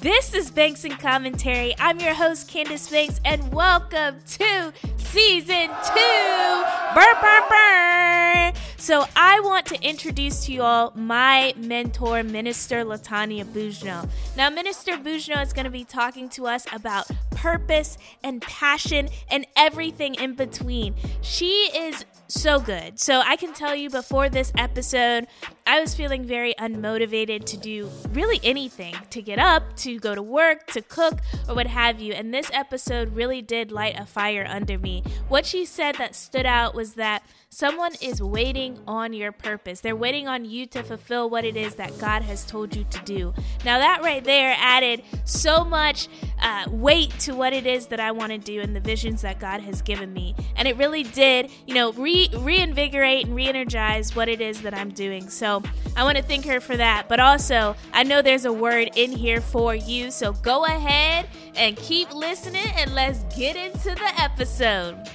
This is Banks and Commentary. I'm your host, Candace Banks, and welcome to season two. Burr, burr, burr. So, I want to introduce to you all my mentor, Minister Latanya Bujno. Now, Minister Bujno is going to be talking to us about purpose and passion and everything in between. She is so good. So I can tell you before this episode, I was feeling very unmotivated to do really anything to get up, to go to work, to cook, or what have you. And this episode really did light a fire under me. What she said that stood out was that Someone is waiting on your purpose. They're waiting on you to fulfill what it is that God has told you to do. Now, that right there added so much uh, weight to what it is that I want to do and the visions that God has given me. And it really did, you know, re- reinvigorate and re energize what it is that I'm doing. So I want to thank her for that. But also, I know there's a word in here for you. So go ahead and keep listening and let's get into the episode.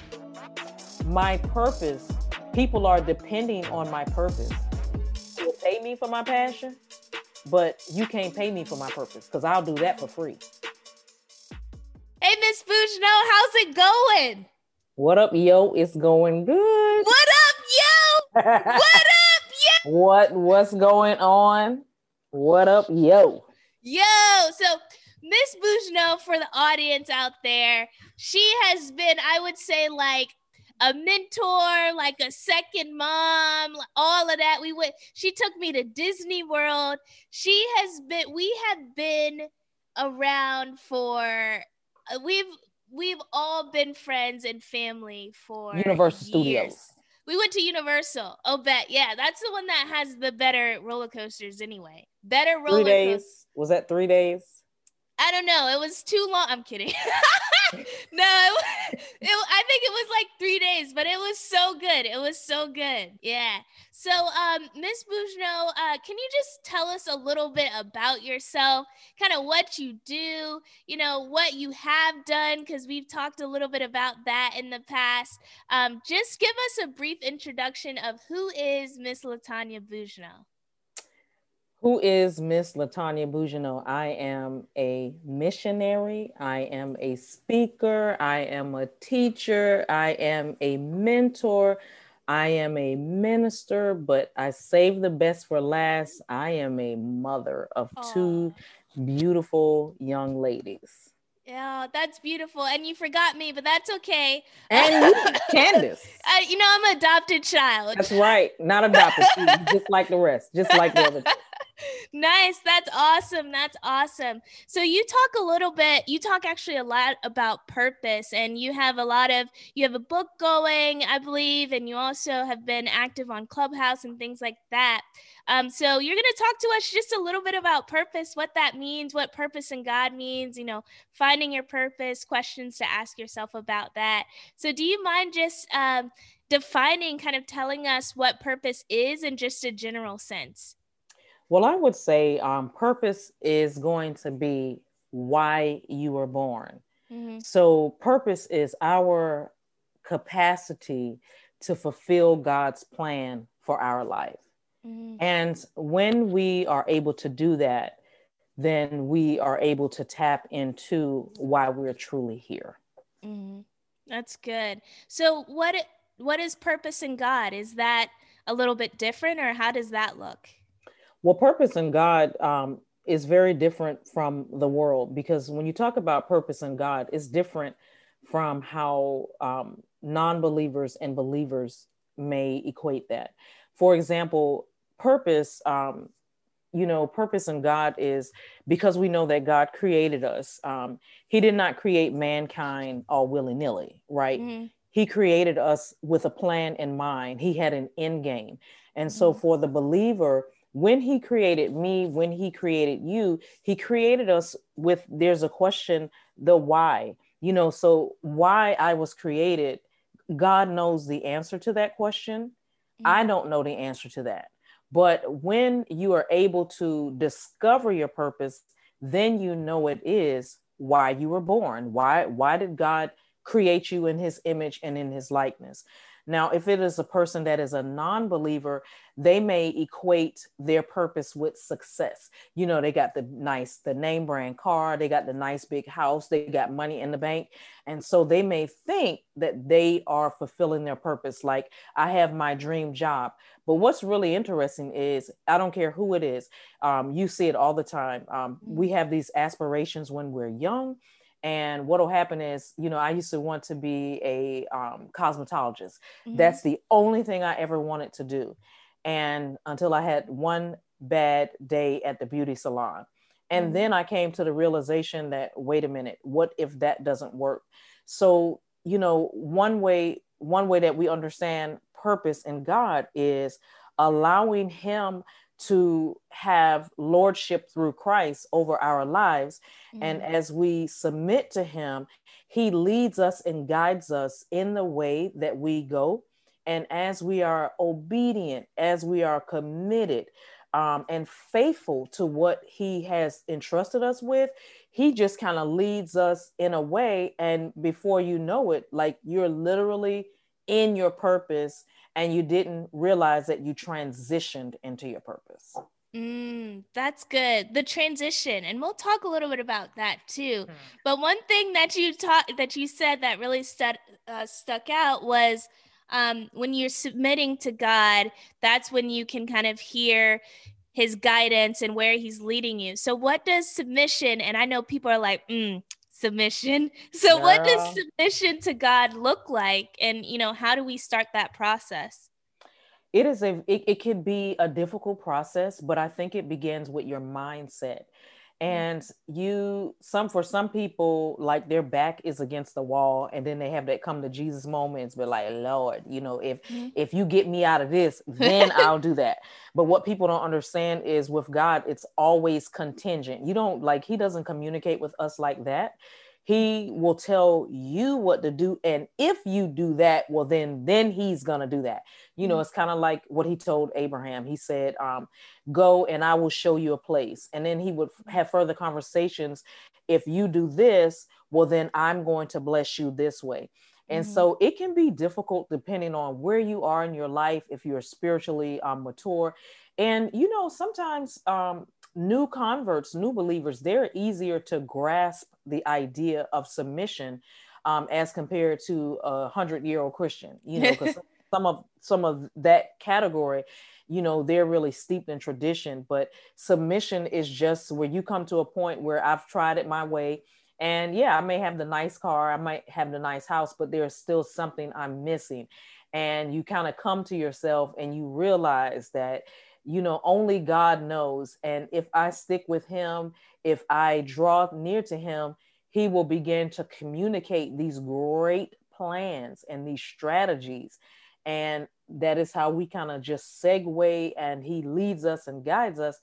My purpose people are depending on my purpose. You pay me for my passion, but you can't pay me for my purpose because I'll do that for free. Hey, Miss Bujno, how's it going? What up, yo? It's going good. What up, yo? what up, yo? What what's going on? What up, yo? Yo, so Miss Bujno, for the audience out there, she has been, I would say, like a mentor, like a second mom, all of that. We went, she took me to Disney World. She has been, we have been around for, uh, we've, we've all been friends and family for Universal years. Studios. We went to Universal. Oh, bet. Yeah, that's the one that has the better roller coasters anyway. Better roller days. Was that three days? I don't know. It was too long. I'm kidding. no, it, it, I think it was like three days, but it was so good. It was so good. Yeah. So, um, Miss Bujno, uh, can you just tell us a little bit about yourself, kind of what you do, you know, what you have done, because we've talked a little bit about that in the past. Um, just give us a brief introduction of who is Miss Latanya Bujno. Who is Miss Latanya Bujno? I am a missionary. I am a speaker. I am a teacher. I am a mentor. I am a minister, but I save the best for last. I am a mother of Aww. two beautiful young ladies. Yeah, that's beautiful. And you forgot me, but that's okay. And you, Candace. Uh, you know, I'm an adopted child. That's right. Not adopted. just like the rest. Just like the other nice. That's awesome. That's awesome. So you talk a little bit, you talk actually a lot about purpose and you have a lot of you have a book going, I believe, and you also have been active on Clubhouse and things like that. Um, so you're going to talk to us just a little bit about purpose, what that means, what purpose in God means, you know, finding your purpose, questions to ask yourself about that. So do you mind just um, defining, kind of telling us what purpose is in just a general sense? Well, I would say um, purpose is going to be why you were born. Mm-hmm. So, purpose is our capacity to fulfill God's plan for our life. Mm-hmm. And when we are able to do that, then we are able to tap into why we're truly here. Mm-hmm. That's good. So, what what is purpose in God? Is that a little bit different, or how does that look? Well, purpose in God um, is very different from the world because when you talk about purpose in God, it's different from how um, non believers and believers may equate that. For example, purpose, um, you know, purpose in God is because we know that God created us. Um, he did not create mankind all willy nilly, right? Mm-hmm. He created us with a plan in mind. He had an end game. And so mm-hmm. for the believer, when he created me, when he created you, he created us with there's a question, the why. You know, so why I was created, God knows the answer to that question. Mm-hmm. I don't know the answer to that. But when you are able to discover your purpose, then you know it is why you were born. Why why did God create you in his image and in his likeness? Now, if it is a person that is a non believer, they may equate their purpose with success. You know, they got the nice, the name brand car, they got the nice big house, they got money in the bank. And so they may think that they are fulfilling their purpose. Like, I have my dream job. But what's really interesting is I don't care who it is, um, you see it all the time. Um, we have these aspirations when we're young and what will happen is, you know, I used to want to be a um, cosmetologist. Mm-hmm. That's the only thing I ever wanted to do. And until I had one bad day at the beauty salon. And mm-hmm. then I came to the realization that, wait a minute, what if that doesn't work? So, you know, one way, one way that we understand purpose in God is allowing Him to have lordship through Christ over our lives. Mm-hmm. And as we submit to Him, He leads us and guides us in the way that we go. And as we are obedient, as we are committed um, and faithful to what He has entrusted us with, He just kind of leads us in a way. And before you know it, like you're literally in your purpose and you didn't realize that you transitioned into your purpose. Mm, that's good. The transition, and we'll talk a little bit about that too. Mm. But one thing that you taught that you said that really stuck uh, stuck out was um, when you're submitting to God. That's when you can kind of hear His guidance and where He's leading you. So, what does submission? And I know people are like, mm, submission. So Girl. what does submission to God look like and you know how do we start that process? It is a it, it can be a difficult process, but I think it begins with your mindset and you some for some people like their back is against the wall and then they have that come to jesus moments but like lord you know if mm-hmm. if you get me out of this then i'll do that. But what people don't understand is with god it's always contingent. You don't like he doesn't communicate with us like that he will tell you what to do and if you do that well then then he's gonna do that. You know mm-hmm. it's kind of like what he told abraham. He said um, go and i will show you a place. And then he would have further conversations if you do this well then i'm going to bless you this way. And mm-hmm. so it can be difficult depending on where you are in your life if you're spiritually um, mature. And you know sometimes um, new converts, new believers, they're easier to grasp the idea of submission um, as compared to a hundred year old Christian, you know, because some of some of that category, you know, they're really steeped in tradition. But submission is just where you come to a point where I've tried it my way. And yeah, I may have the nice car, I might have the nice house, but there's still something I'm missing. And you kind of come to yourself and you realize that you know, only God knows. And if I stick with Him, if I draw near to Him, He will begin to communicate these great plans and these strategies. And that is how we kind of just segue and He leads us and guides us.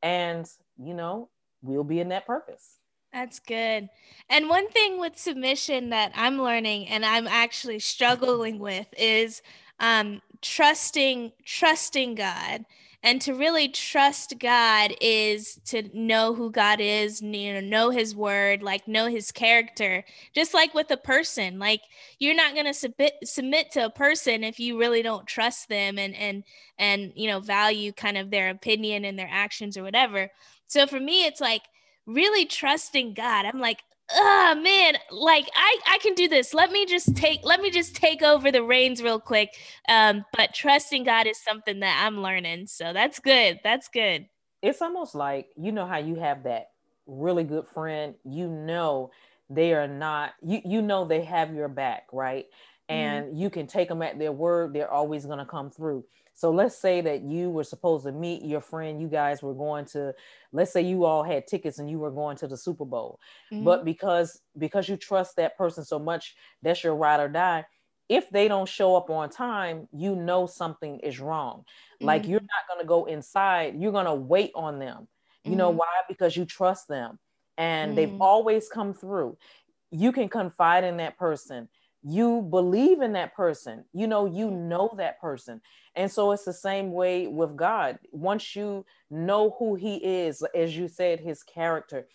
And, you know, we'll be in that purpose. That's good. And one thing with submission that I'm learning and I'm actually struggling with is um, trusting trusting God and to really trust God is to know who God is, you know, know his word, like know his character. Just like with a person, like you're not going to submit submit to a person if you really don't trust them and and and you know, value kind of their opinion and their actions or whatever. So for me it's like really trusting God. I'm like, oh man like i i can do this let me just take let me just take over the reins real quick um but trusting god is something that i'm learning so that's good that's good it's almost like you know how you have that really good friend you know they are not you you know they have your back right mm-hmm. and mm-hmm. you can take them at their word they're always going to come through so let's say that you were supposed to meet your friend, you guys were going to, let's say you all had tickets and you were going to the Super Bowl. Mm-hmm. But because because you trust that person so much, that's your ride or die. If they don't show up on time, you know something is wrong. Mm-hmm. Like you're not going to go inside, you're going to wait on them. You mm-hmm. know why? Because you trust them and they've mm-hmm. always come through. You can confide in that person you believe in that person you know you mm-hmm. know that person and so it's the same way with god once you know who he is as you said his character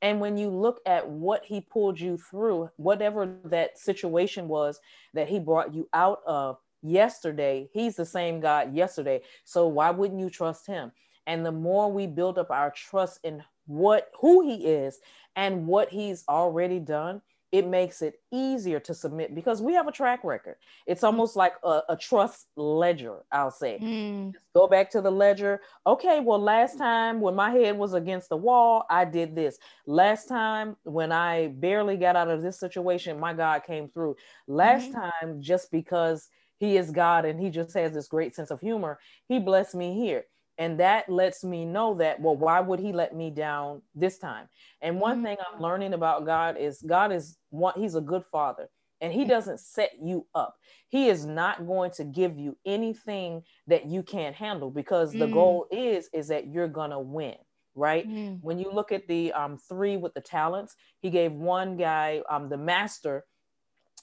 and when you look at what he pulled you through whatever that situation was that he brought you out of yesterday. He's the same God yesterday. So why wouldn't you trust him? And the more we build up our trust in what who he is and what he's already done, it makes it easier to submit because we have a track record. It's almost like a, a trust ledger, I'll say. Mm. Go back to the ledger. Okay, well, last time when my head was against the wall, I did this. Last time when I barely got out of this situation, my God came through. Last mm-hmm. time, just because He is God and He just has this great sense of humor, He blessed me here and that lets me know that well why would he let me down this time and one mm-hmm. thing i'm learning about god is god is one he's a good father and he doesn't set you up he is not going to give you anything that you can't handle because the mm. goal is is that you're gonna win right mm. when you look at the um, three with the talents he gave one guy um, the master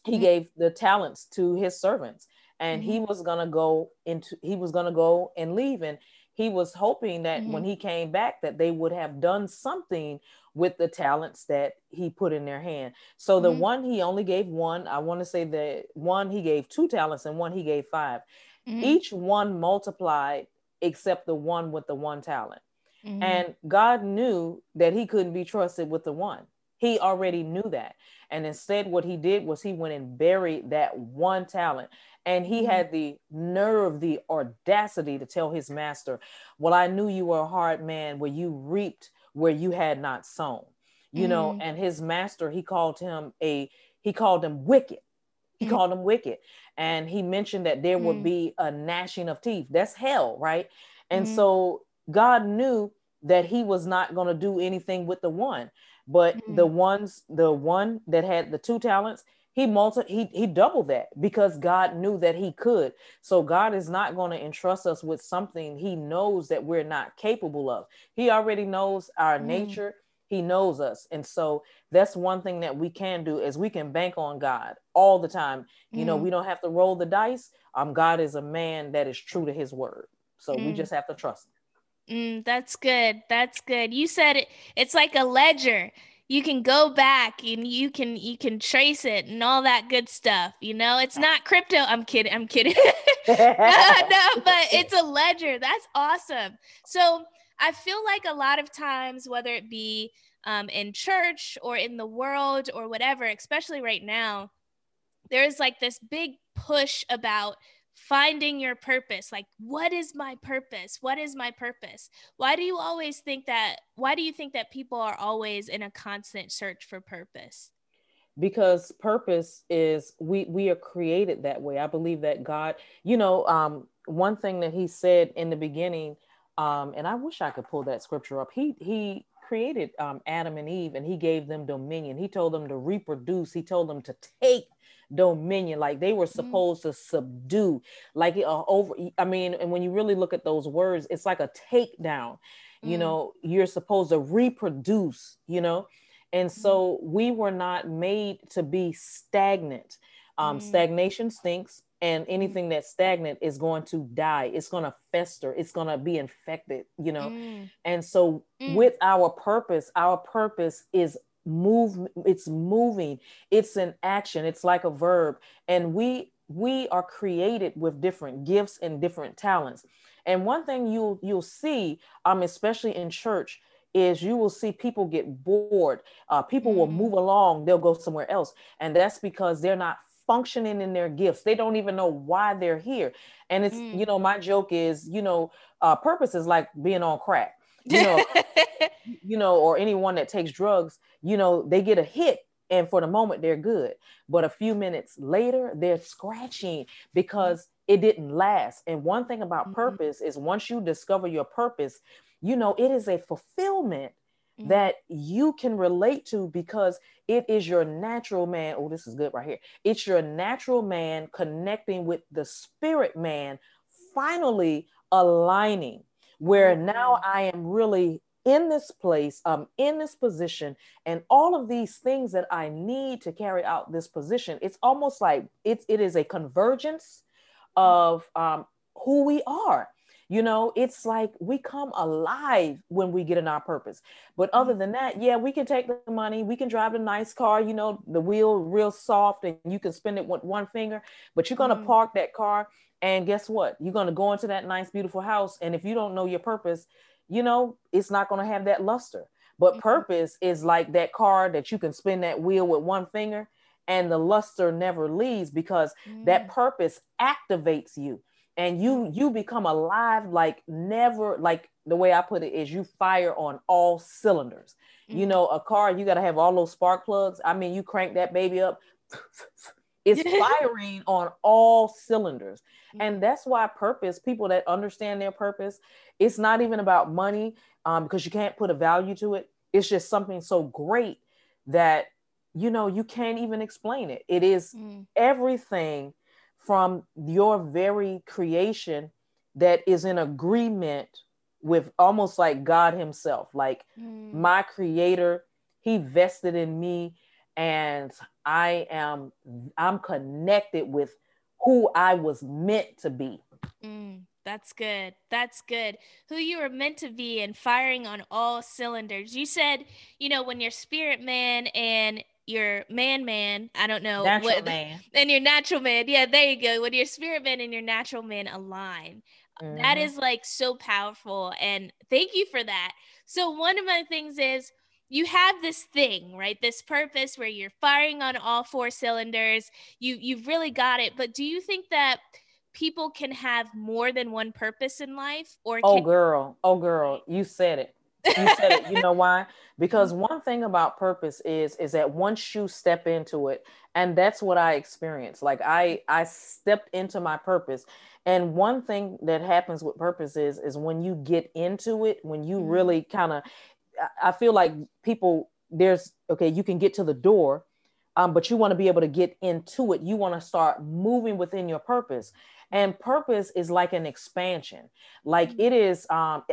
he mm. gave the talents to his servants and he mm-hmm. was gonna go into he was gonna go and leave and he was hoping that mm-hmm. when he came back that they would have done something with the talents that he put in their hand so the mm-hmm. one he only gave one i want to say that one he gave two talents and one he gave 5 mm-hmm. each one multiplied except the one with the one talent mm-hmm. and god knew that he couldn't be trusted with the one he already knew that and instead what he did was he went and buried that one talent and he mm-hmm. had the nerve, the audacity to tell his master, Well, I knew you were a hard man where you reaped where you had not sown. You mm-hmm. know, and his master, he called him a he called him wicked. He mm-hmm. called him wicked. And he mentioned that there would mm. be a gnashing of teeth. That's hell, right? And mm-hmm. so God knew that he was not going to do anything with the one but the mm-hmm. ones the one that had the two talents he multi he he doubled that because God knew that he could. So God is not going to entrust us with something he knows that we're not capable of. He already knows our mm. nature. He knows us. And so that's one thing that we can do is we can bank on God all the time. You mm. know, we don't have to roll the dice. Um God is a man that is true to his word. So mm. we just have to trust him. Mm, that's good. That's good. You said it. It's like a ledger you can go back and you can you can trace it and all that good stuff you know? It's not crypto. I'm kidding i'm kidding. No, no but it's a ledger. That's awesome. So i feel like a lot of times whether it be um, in church or in the world or whatever especially right now there's like this big push about finding your purpose like what is my purpose? What is my purpose? Why do you always think that why do you think that people are always in a constant search for purpose? Because purpose is we we are created that way. I believe that god you know um one thing that he said in the beginning um and i wish i could pull that scripture up. He he created um, adam and eve and he gave them dominion. He told them to reproduce. He told them to take dominion like they were mm-hmm. supposed mm-hmm. to subdue like uh, over i mean and when you really look at those words it's like a takedown you mm-hmm. know you're supposed to reproduce you know and mm-hmm. so we were not made to be stagnant um, mm. stagnation stinks and anything that's stagnant is going to die it's going to fester it's going to be infected you know mm. and so mm. with our purpose our purpose is move it's moving. It's an action. It's like a verb. And we we are created with different gifts and different talents. And one thing you'll you'll see um especially in church is you will see people get bored. Uh, people will mm-hmm. move along. They'll go somewhere else. And that's because they're not functioning in their gifts. They don't even know why they're here. And it's mm. you know my joke is you know uh, purpose is like being on crack you know you know or anyone that takes drugs you know they get a hit and for the moment they're good but a few minutes later they're scratching because it didn't last and one thing about mm-hmm. purpose is once you discover your purpose you know it is a fulfillment mm-hmm. that you can relate to because it is your natural man oh this is good right here it's your natural man connecting with the spirit man finally aligning where mm-hmm. now I am really in this place, um, in this position, and all of these things that I need to carry out this position. It's almost like it's it is a convergence of um, who we are. You know, it's like we come alive when we get in our purpose. But other than that, yeah, we can take the money, we can drive a nice car, you know, the wheel real soft and you can spin it with one finger, but you're going to mm-hmm. park that car and guess what? You're going to go into that nice beautiful house and if you don't know your purpose, you know, it's not going to have that luster. But mm-hmm. purpose is like that car that you can spin that wheel with one finger and the luster never leaves because mm. that purpose activates you and you you become alive like never like the way i put it is you fire on all cylinders mm. you know a car you got to have all those spark plugs i mean you crank that baby up it's firing on all cylinders mm. and that's why purpose people that understand their purpose it's not even about money um, because you can't put a value to it it's just something so great that you know you can't even explain it it is mm. everything from your very creation that is in agreement with almost like God Himself. Like mm. my creator, He vested in me, and I am I'm connected with who I was meant to be. Mm, that's good. That's good. Who you were meant to be and firing on all cylinders. You said, you know, when your spirit man and your man man i don't know natural what, man and your natural man yeah there you go when your spirit man and your natural man align mm-hmm. that is like so powerful and thank you for that so one of my things is you have this thing right this purpose where you're firing on all four cylinders you you've really got it but do you think that people can have more than one purpose in life or oh girl oh girl you said it you said it. You know why? Because one thing about purpose is is that once you step into it, and that's what I experienced. Like I I stepped into my purpose. And one thing that happens with purpose is is when you get into it, when you mm-hmm. really kind of I feel like people there's okay, you can get to the door, um, but you want to be able to get into it. You want to start moving within your purpose and purpose is like an expansion like it is um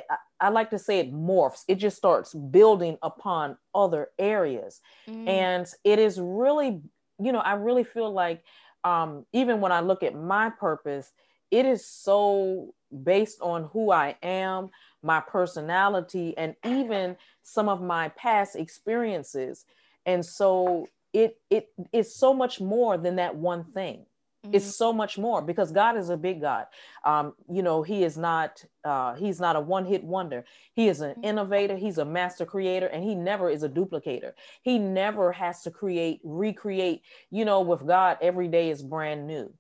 I like to say it morphs. It just starts building upon other areas. Mm. And it is really, you know, I really feel like um, even when I look at my purpose, it is so based on who I am, my personality, and even some of my past experiences. And so it it is so much more than that one thing. Mm-hmm. It's so much more because God is a big God. Um, you know, He is not uh, He's not a one-hit wonder. He is an mm-hmm. innovator. He's a master creator, and He never is a duplicator. He never has to create, recreate. You know, with God, every day is brand new.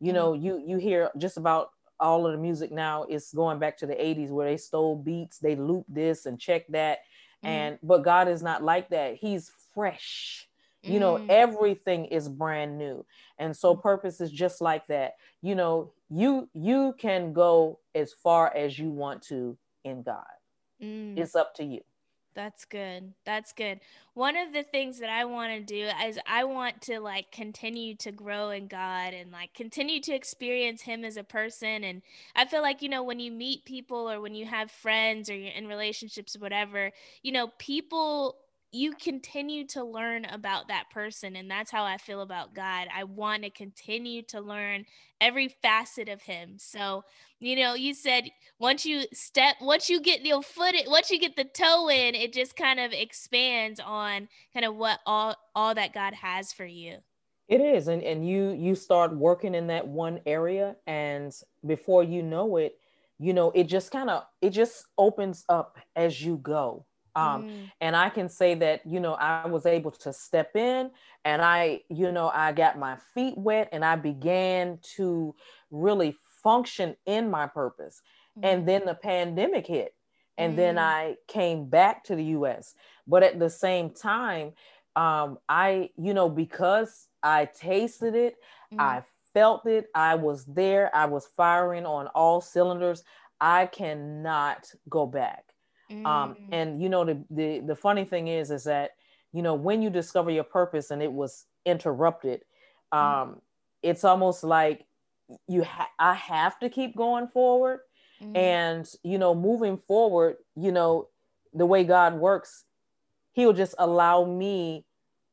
You mm-hmm. know, you you hear just about all of the music now is going back to the 80s where they stole beats, they loop this and check that. Mm-hmm. And but God is not like that. He's fresh you know mm. everything is brand new and so purpose is just like that you know you you can go as far as you want to in god mm. it's up to you that's good. That's good. One of the things that I want to do is I want to like continue to grow in God and like continue to experience Him as a person. And I feel like, you know, when you meet people or when you have friends or you're in relationships whatever, you know, people you continue to learn about that person and that's how i feel about god. I want to continue to learn every facet of him. So you know you said once you step once you get your foot once you get the toe in it just kind of expands on kind of what all all that god has for you. It is and and you you start working in that one area and before you know it you know it just kind of it just opens up as you go um, mm. And I can say that, you know, I was able to step in and I, you know, I got my feet wet and I began to really function in my purpose. Mm. And then the pandemic hit. And mm. then I came back to the US. But at the same time, um, I, you know, because I tasted it, I mm. felt it, I was there, I was firing on all cylinders. I cannot go back. Um, mm. Um, and you know, the, the the funny thing is, is that you know when you discover your purpose and it was interrupted, um, mm. it's almost like you ha- I have to keep going forward, mm. and you know, moving forward, you know, the way God works, He'll just allow me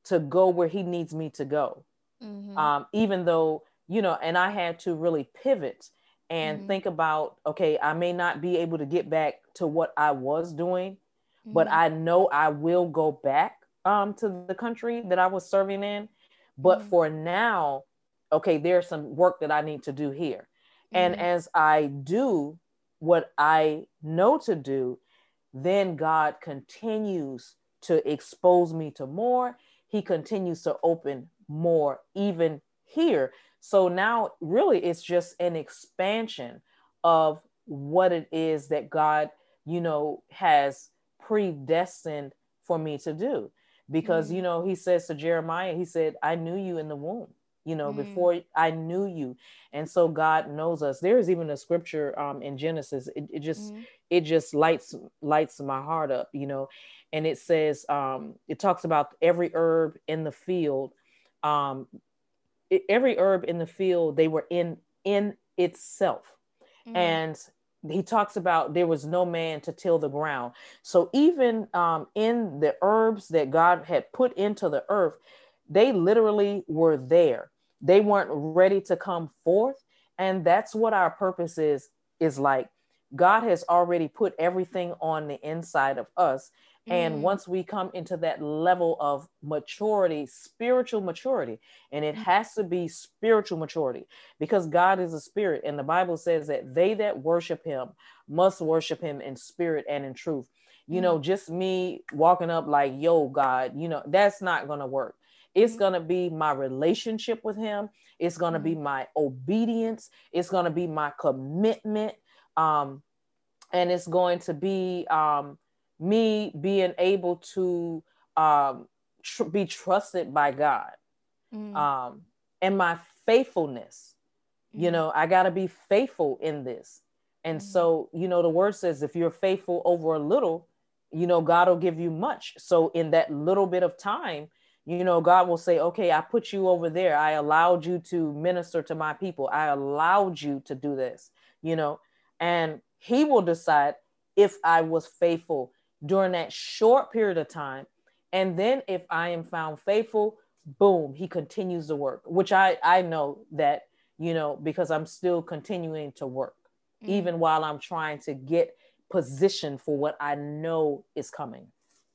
to go where He needs me to go, mm-hmm. um, even though you know, and I had to really pivot and mm-hmm. think about okay i may not be able to get back to what i was doing mm-hmm. but i know i will go back um, to the country that i was serving in but mm-hmm. for now okay there's some work that i need to do here and mm-hmm. as i do what i know to do then god continues to expose me to more he continues to open more even here so now, really, it's just an expansion of what it is that God, you know, has predestined for me to do. Because, mm-hmm. you know, he says to Jeremiah, he said, I knew you in the womb, you know, mm-hmm. before I knew you. And so God knows us. There is even a scripture um, in Genesis. It, it just, mm-hmm. it just lights, lights my heart up, you know, and it says, um, it talks about every herb in the field um, every herb in the field they were in in itself. Mm-hmm. and he talks about there was no man to till the ground. So even um, in the herbs that god had put into the earth they literally were there. They weren't ready to come forth. And that's what our purpose is is like. God has already put everything on the inside of us and mm. once we come into that level of maturity, spiritual maturity, and it mm. has to be spiritual maturity because God is a spirit. And the Bible says that they that worship him must worship him in spirit and in truth. You mm. know, just me walking up like, yo, God, you know, that's not going to work. It's mm. going to be my relationship with him. It's going to be mm. my obedience. It's going to be my commitment. Um, and it's going to be, um, me being able to um, tr- be trusted by God mm. um, and my faithfulness. Mm. You know, I got to be faithful in this. And mm. so, you know, the word says if you're faithful over a little, you know, God will give you much. So, in that little bit of time, you know, God will say, okay, I put you over there. I allowed you to minister to my people. I allowed you to do this, you know, and He will decide if I was faithful during that short period of time. And then if I am found faithful, boom, he continues to work, which I, I know that, you know, because I'm still continuing to work, mm-hmm. even while I'm trying to get positioned for what I know is coming.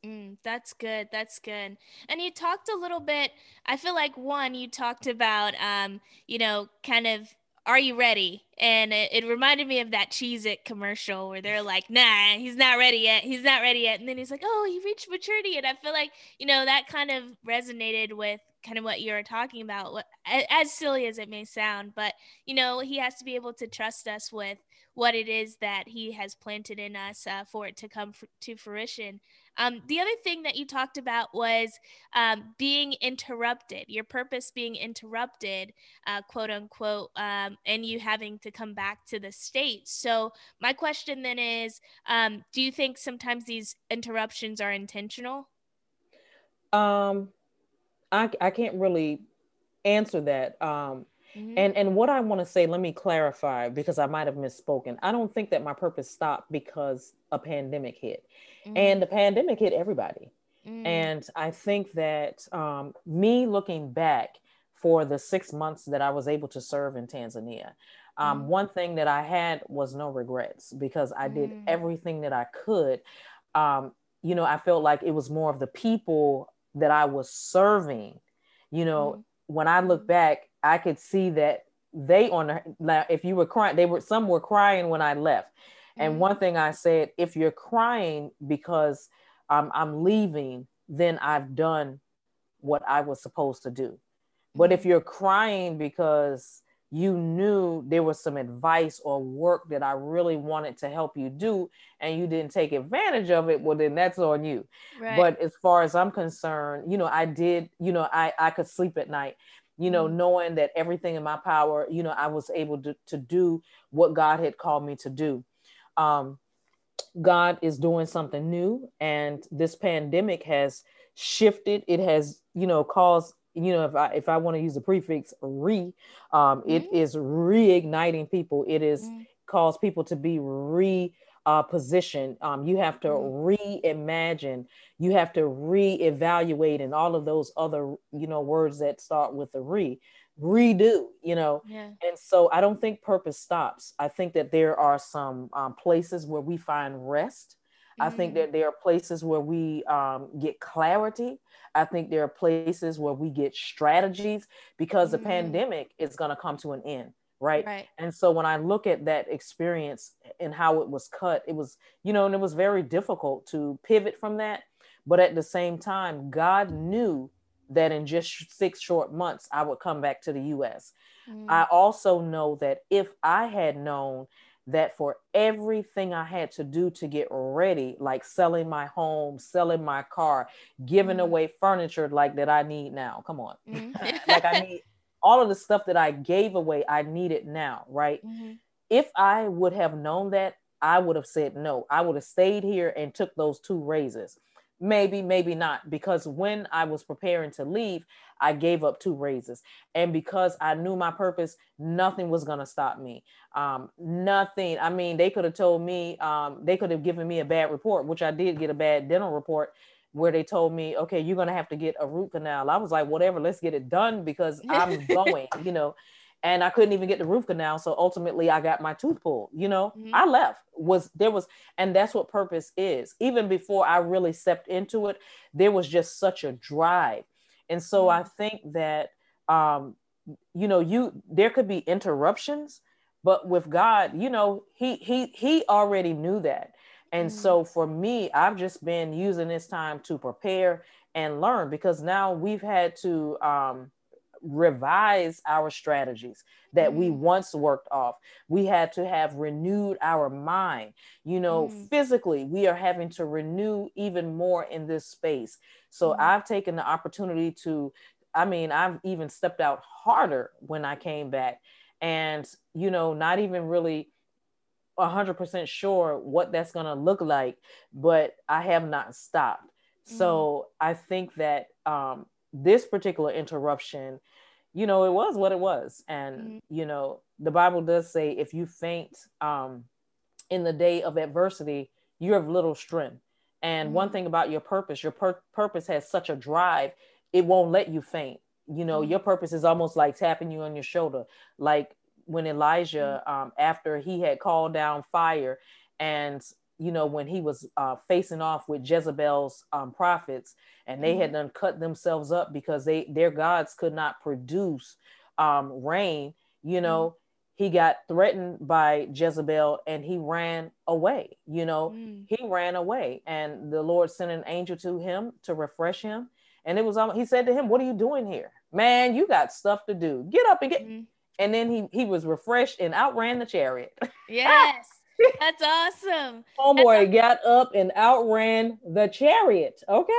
Mm, that's good. That's good. And you talked a little bit. I feel like one, you talked about, um, you know, kind of are you ready? And it, it, reminded me of that Cheez It commercial where they're like, nah, he's not ready yet. He's not ready yet. And then he's like, oh, he reached maturity. And I feel like, you know, that kind of resonated with kind of what you were talking about, what, as silly as it may sound. But, you know, he has to be able to trust us with what it is that he has planted in us uh, for it to come f- to fruition. Um, the other thing that you talked about was um, being interrupted, your purpose being interrupted, uh, quote unquote, um, and you having to come back to the state. So, my question then is um, do you think sometimes these interruptions are intentional? Um, I, I can't really answer that. Um, Mm-hmm. And and what I want to say, let me clarify because I might have misspoken. I don't think that my purpose stopped because a pandemic hit, mm-hmm. and the pandemic hit everybody. Mm-hmm. And I think that um, me looking back for the six months that I was able to serve in Tanzania, um, mm-hmm. one thing that I had was no regrets because I did mm-hmm. everything that I could. Um, you know, I felt like it was more of the people that I was serving. You know, mm-hmm. when I look back, I could see that they on the if you were crying, they were some were crying when I left. And mm-hmm. one thing I said, if you're crying because um, I'm leaving, then I've done what I was supposed to do. But if mm-hmm. you're crying because you knew there was some advice or work that I really wanted to help you do and you didn't take advantage of it, well, then that's on you. Right. But as far as I'm concerned, you know, I did, you know, I, I could sleep at night you know, mm-hmm. knowing that everything in my power, you know, I was able to, to do what God had called me to do. Um, God is doing something new, and this pandemic has shifted. It has, you know, caused, you know, if I if I want to use the prefix re, um, mm-hmm. it is reigniting people. It is mm-hmm. caused people to be re uh, position. Um, you have to mm-hmm. reimagine. You have to reevaluate, and all of those other, you know, words that start with the re, redo. You know, yeah. and so I don't think purpose stops. I think that there are some um, places where we find rest. Mm-hmm. I think mm-hmm. that there are places where we um, get clarity. I think there are places where we get strategies because mm-hmm. the pandemic is going to come to an end right? right and so when i look at that experience and how it was cut it was you know and it was very difficult to pivot from that but at the same time god knew that in just six short months i would come back to the us mm. i also know that if i had known that for everything I had to do to get ready, like selling my home, selling my car, giving mm away furniture like that I need now. Come on. mm like I need all of the stuff that I gave away, I need it now, right? Mm-hmm. If I would have known that, I would have said no. I would have stayed here and took those two raises. Maybe, maybe not, because when I was preparing to leave, I gave up two raises. And because I knew my purpose, nothing was going to stop me. Um, nothing. I mean, they could have told me, um, they could have given me a bad report, which I did get a bad dental report where they told me, okay, you're gonna have to get a root canal. I was like, whatever, let's get it done because I'm going, you know. And I couldn't even get the root canal. So ultimately I got my tooth pulled, you know. Mm-hmm. I left. Was there was, and that's what purpose is. Even before I really stepped into it, there was just such a drive. And so mm-hmm. I think that um, you know, you there could be interruptions, but with God, you know, he he he already knew that and mm-hmm. so for me, I've just been using this time to prepare and learn because now we've had to um, revise our strategies that mm-hmm. we once worked off. We had to have renewed our mind. You know, mm-hmm. physically, we are having to renew even more in this space. So mm-hmm. I've taken the opportunity to, I mean, I've even stepped out harder when I came back and, you know, not even really 100% sure what that's going to look like, but I have not stopped. Mm-hmm. So I think that um, this particular interruption, you know, it was what it was. And, mm-hmm. you know, the Bible does say if you faint um, in the day of adversity, you have little strength. And mm-hmm. one thing about your purpose, your pur- purpose has such a drive, it won't let you faint. You know, mm-hmm. your purpose is almost like tapping you on your shoulder. Like when Elijah, mm. um, after he had called down fire, and you know when he was uh, facing off with Jezebel's um, prophets, and they mm-hmm. had done cut themselves up because they their gods could not produce um, rain. You know, mm-hmm. he got threatened by Jezebel, and he ran away. You know, mm. he ran away, and the Lord sent an angel to him to refresh him. And it was, um, he said to him, "What are you doing here, man? You got stuff to do. Get up and get." Mm-hmm and then he he was refreshed and outran the chariot. Yes. That's awesome. Homeboy got up and outran the chariot. Okay.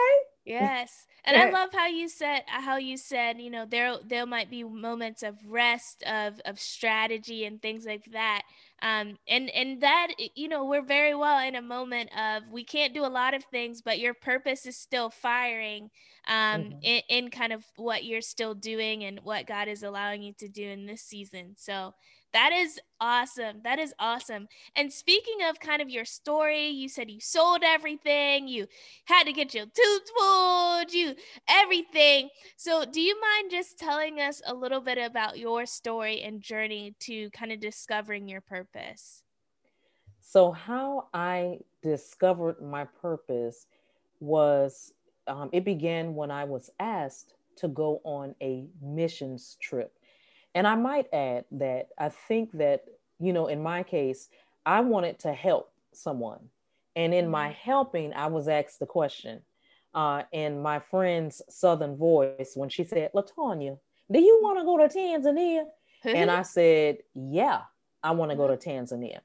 Yes. And I love how you said how you said, you know, there there might be moments of rest, of of strategy and things like that. Um and and that you know, we're very well in a moment of we can't do a lot of things, but your purpose is still firing um, mm-hmm. in, in kind of what you're still doing and what God is allowing you to do in this season. So that is awesome. That is awesome. And speaking of kind of your story, you said you sold everything, you had to get your tooth pulled, you everything. So, do you mind just telling us a little bit about your story and journey to kind of discovering your purpose? So, how I discovered my purpose was um, it began when I was asked to go on a missions trip. And I might add that I think that, you know, in my case, I wanted to help someone. And in my mm-hmm. helping, I was asked the question uh, in my friend's Southern voice when she said, Latanya, do you want to go to Tanzania? and I said, Yeah, I want to go to Tanzania.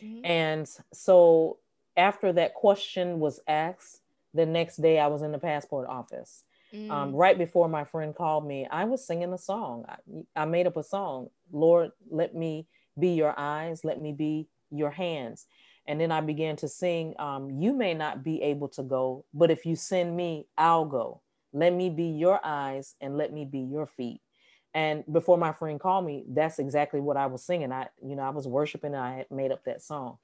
Mm-hmm. And so after that question was asked, the next day I was in the passport office. Um, mm. Um, right before my friend called me, I was singing a song. I, I made up a song. Lord, let me be your eyes, let me be your hands. And then I began to sing, um, You may not be able to go, but if you send me, I'll go. Let me be your eyes and let me be your feet. And before my friend called me, that's exactly what I was singing. I, you know, I was worshiping and I had made up that song.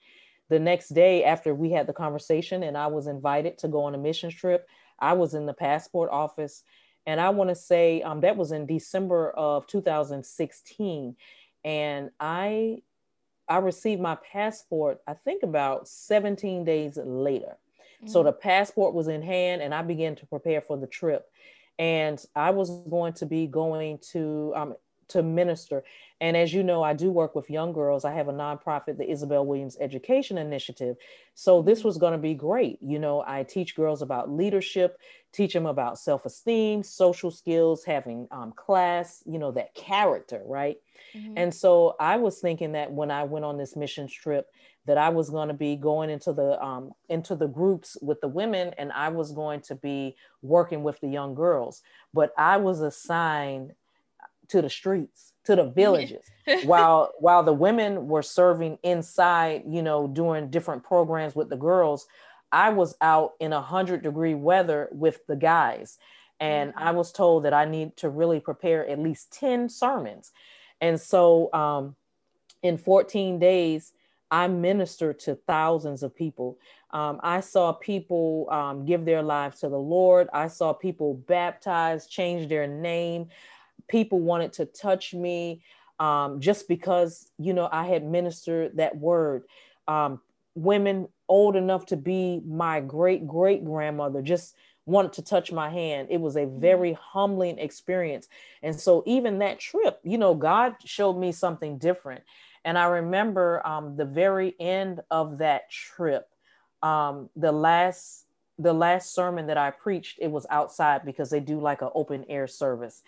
the next day after we had the conversation and I was invited to go on a mission trip, I was in the passport office. And I want to say um, that was in December of 2016. And I I received my passport, I think about 17 days later. Mm-hmm. So the passport was in hand and I began to prepare for the trip. And I was going to be going to um, to minister. And as you know, I do work with young girls. I have a nonprofit, the Isabel Williams Education Initiative. So this mm-hmm. was going to be great. You know, I teach girls about leadership, teach them about self esteem, social skills, having um, class, you know, that character, right? Mm-hmm. And so I was thinking that when I went on this mission trip, that I was going to be going into the um, into the groups with the women, and I was going to be working with the young girls. But I was assigned to the streets, to the villages, while while the women were serving inside, you know, doing different programs with the girls. I was out in a hundred degree weather with the guys, and mm-hmm. I was told that I need to really prepare at least ten sermons, and so um, in 14 days. I ministered to thousands of people. Um, I saw people um, give their lives to the Lord. I saw people baptized, change their name people wanted to touch me um, just because you know I had ministered that word. Um, women old enough to be my great great grandmother just wanted to touch my hand. It was a mm-hmm. very humbling experience, and so even that trip, you know, God showed me something different. And I remember um, the very end of that trip, um, the last the last sermon that I preached, it was outside because they do like an open air service.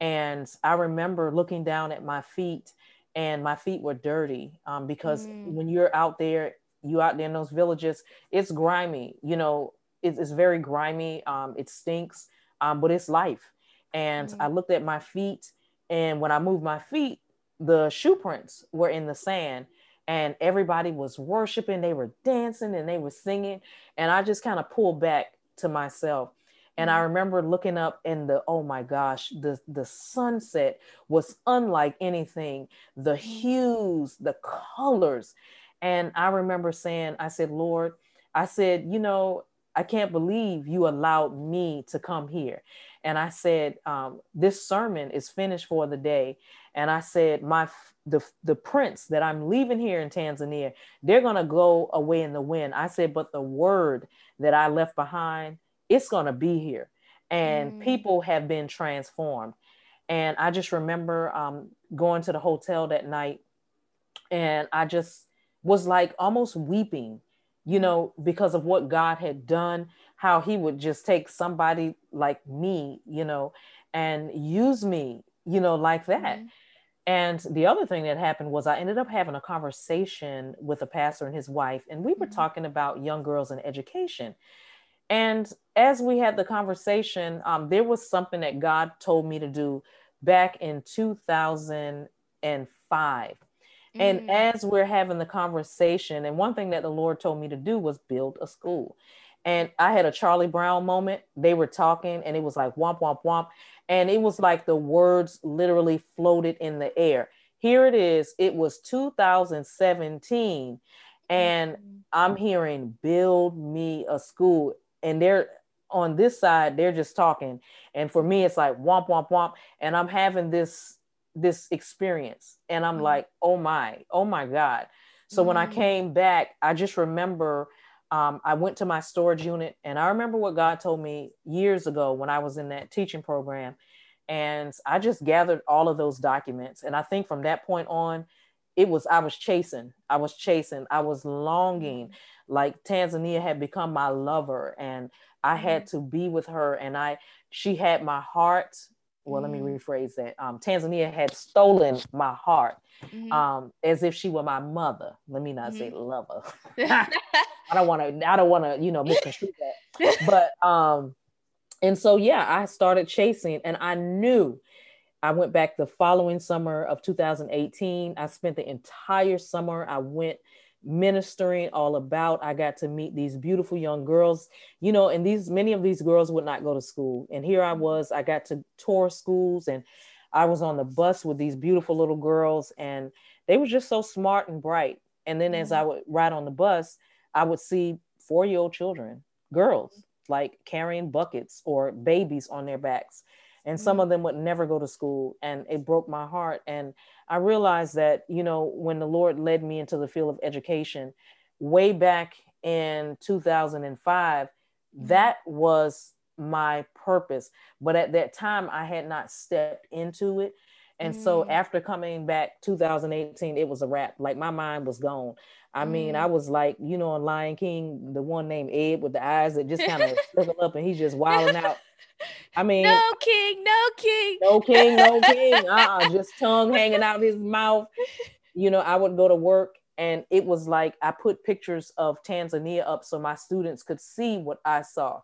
And I remember looking down at my feet, and my feet were dirty um, because mm. when you're out there, you out there in those villages, it's grimy. You know, it's, it's very grimy. Um, it stinks, um, but it's life. And mm. I looked at my feet, and when I moved my feet, the shoe prints were in the sand and everybody was worshiping they were dancing and they were singing and i just kind of pulled back to myself and I mm-hmm. remember looking up and the oh my gosh, the the sunset was unlike anything. The mm-hmm. hues, the colors. And I remember saying, I said, Lord, I said, you know, I can't believe you allowed me to come here. And I said, um, this sermon is finished for the day. And I said, my the the prints that I'm leaving here in Tanzania, they're gonna go away in the wind. I said, but the word that I left behind it's going to be here and mm. people have been transformed and i just remember um, going to the hotel that night and i just was like almost weeping you know because of what god had done how he would just take somebody like me you know and use me you know like that mm. and the other thing that happened was i ended up having a conversation with a pastor and his wife and we were mm. talking about young girls and education and as we had the conversation, um, there was something that God told me to do back in 2005. Mm. And as we're having the conversation, and one thing that the Lord told me to do was build a school. And I had a Charlie Brown moment. They were talking, and it was like womp, womp, womp. And it was like the words literally floated in the air. Here it is. It was 2017. And mm-hmm. I'm hearing, build me a school and they're on this side they're just talking and for me it's like womp womp womp and i'm having this this experience and i'm mm-hmm. like oh my oh my god so mm-hmm. when i mm-hmm. came back i just remember um, i went to my storage unit and i remember what god told me years ago when i was in that teaching program and i just gathered all of those documents and i think from that point on it was i was chasing i was chasing i was longing mm-hmm like Tanzania had become my lover and I had mm-hmm. to be with her and I she had my heart. Well, mm-hmm. let me mm-hmm. rephrase that. Um, Tanzania had stolen my heart mm-hmm. um, as if she were my mother. Let me not say mm-hmm. lover. I don't want to. I don't want to. You know, misconstrue that. But um, and so yeah, I started chasing, and I knew. I went back the following summer of 2018. I spent the entire summer. I went ministering all about. I got to meet these beautiful young girls, you know, and these many of these girls would not go to school. And here I was, I got to tour schools and I was on the bus with these beautiful little girls and they were just so smart and bright. And then mm-hmm. as I would ride on the bus, I would see four year old children, girls, like carrying buckets or babies on their backs. And some mm-hmm. of them would never go to school. And it broke my heart. And I realized that, you know, when the Lord led me into the field of education, way back in 2005, mm-hmm. that was my purpose. But at that time, I had not stepped into it. And mm. so after coming back 2018, it was a wrap. Like my mind was gone. I mm. mean, I was like, you know, in Lion King, the one named Ed with the eyes that just kind of look up and he's just wilding out. I mean, no king, no king, no king, no king. Uh-uh, just tongue hanging out his mouth. You know, I would go to work and it was like I put pictures of Tanzania up so my students could see what I saw.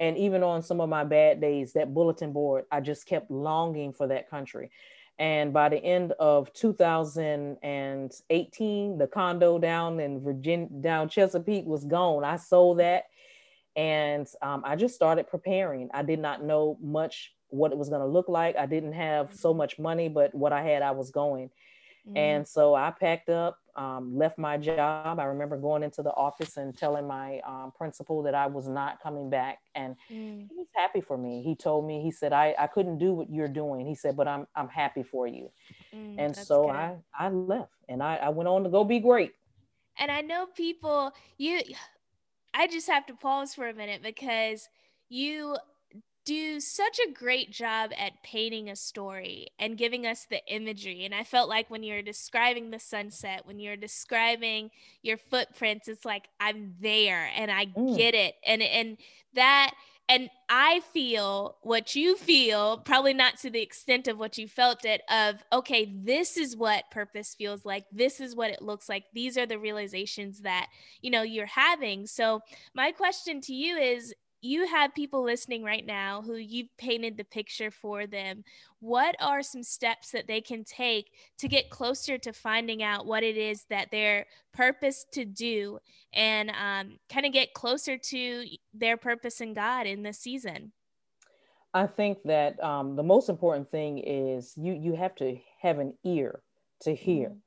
And even on some of my bad days, that bulletin board, I just kept longing for that country. And by the end of 2018, the condo down in Virginia, down Chesapeake was gone. I sold that and um, I just started preparing. I did not know much what it was going to look like. I didn't have so much money, but what I had, I was going. Mm-hmm. And so I packed up, um, left my job. I remember going into the office and telling my um, principal that I was not coming back. And mm. he was happy for me. He told me, he said, I, I couldn't do what you're doing. He said, but I'm, I'm happy for you. Mm, and so I, I left and I, I went on to go be great. And I know people, you, I just have to pause for a minute because you do such a great job at painting a story and giving us the imagery. And I felt like when you're describing the sunset, when you're describing your footprints, it's like I'm there and I mm. get it. And and that and I feel what you feel, probably not to the extent of what you felt it of, okay, this is what purpose feels like. This is what it looks like. These are the realizations that, you know, you're having. So my question to you is, you have people listening right now who you've painted the picture for them. What are some steps that they can take to get closer to finding out what it is that they're purpose to do and um, kind of get closer to their purpose in God in this season? I think that um, the most important thing is you you have to have an ear to hear, mm-hmm.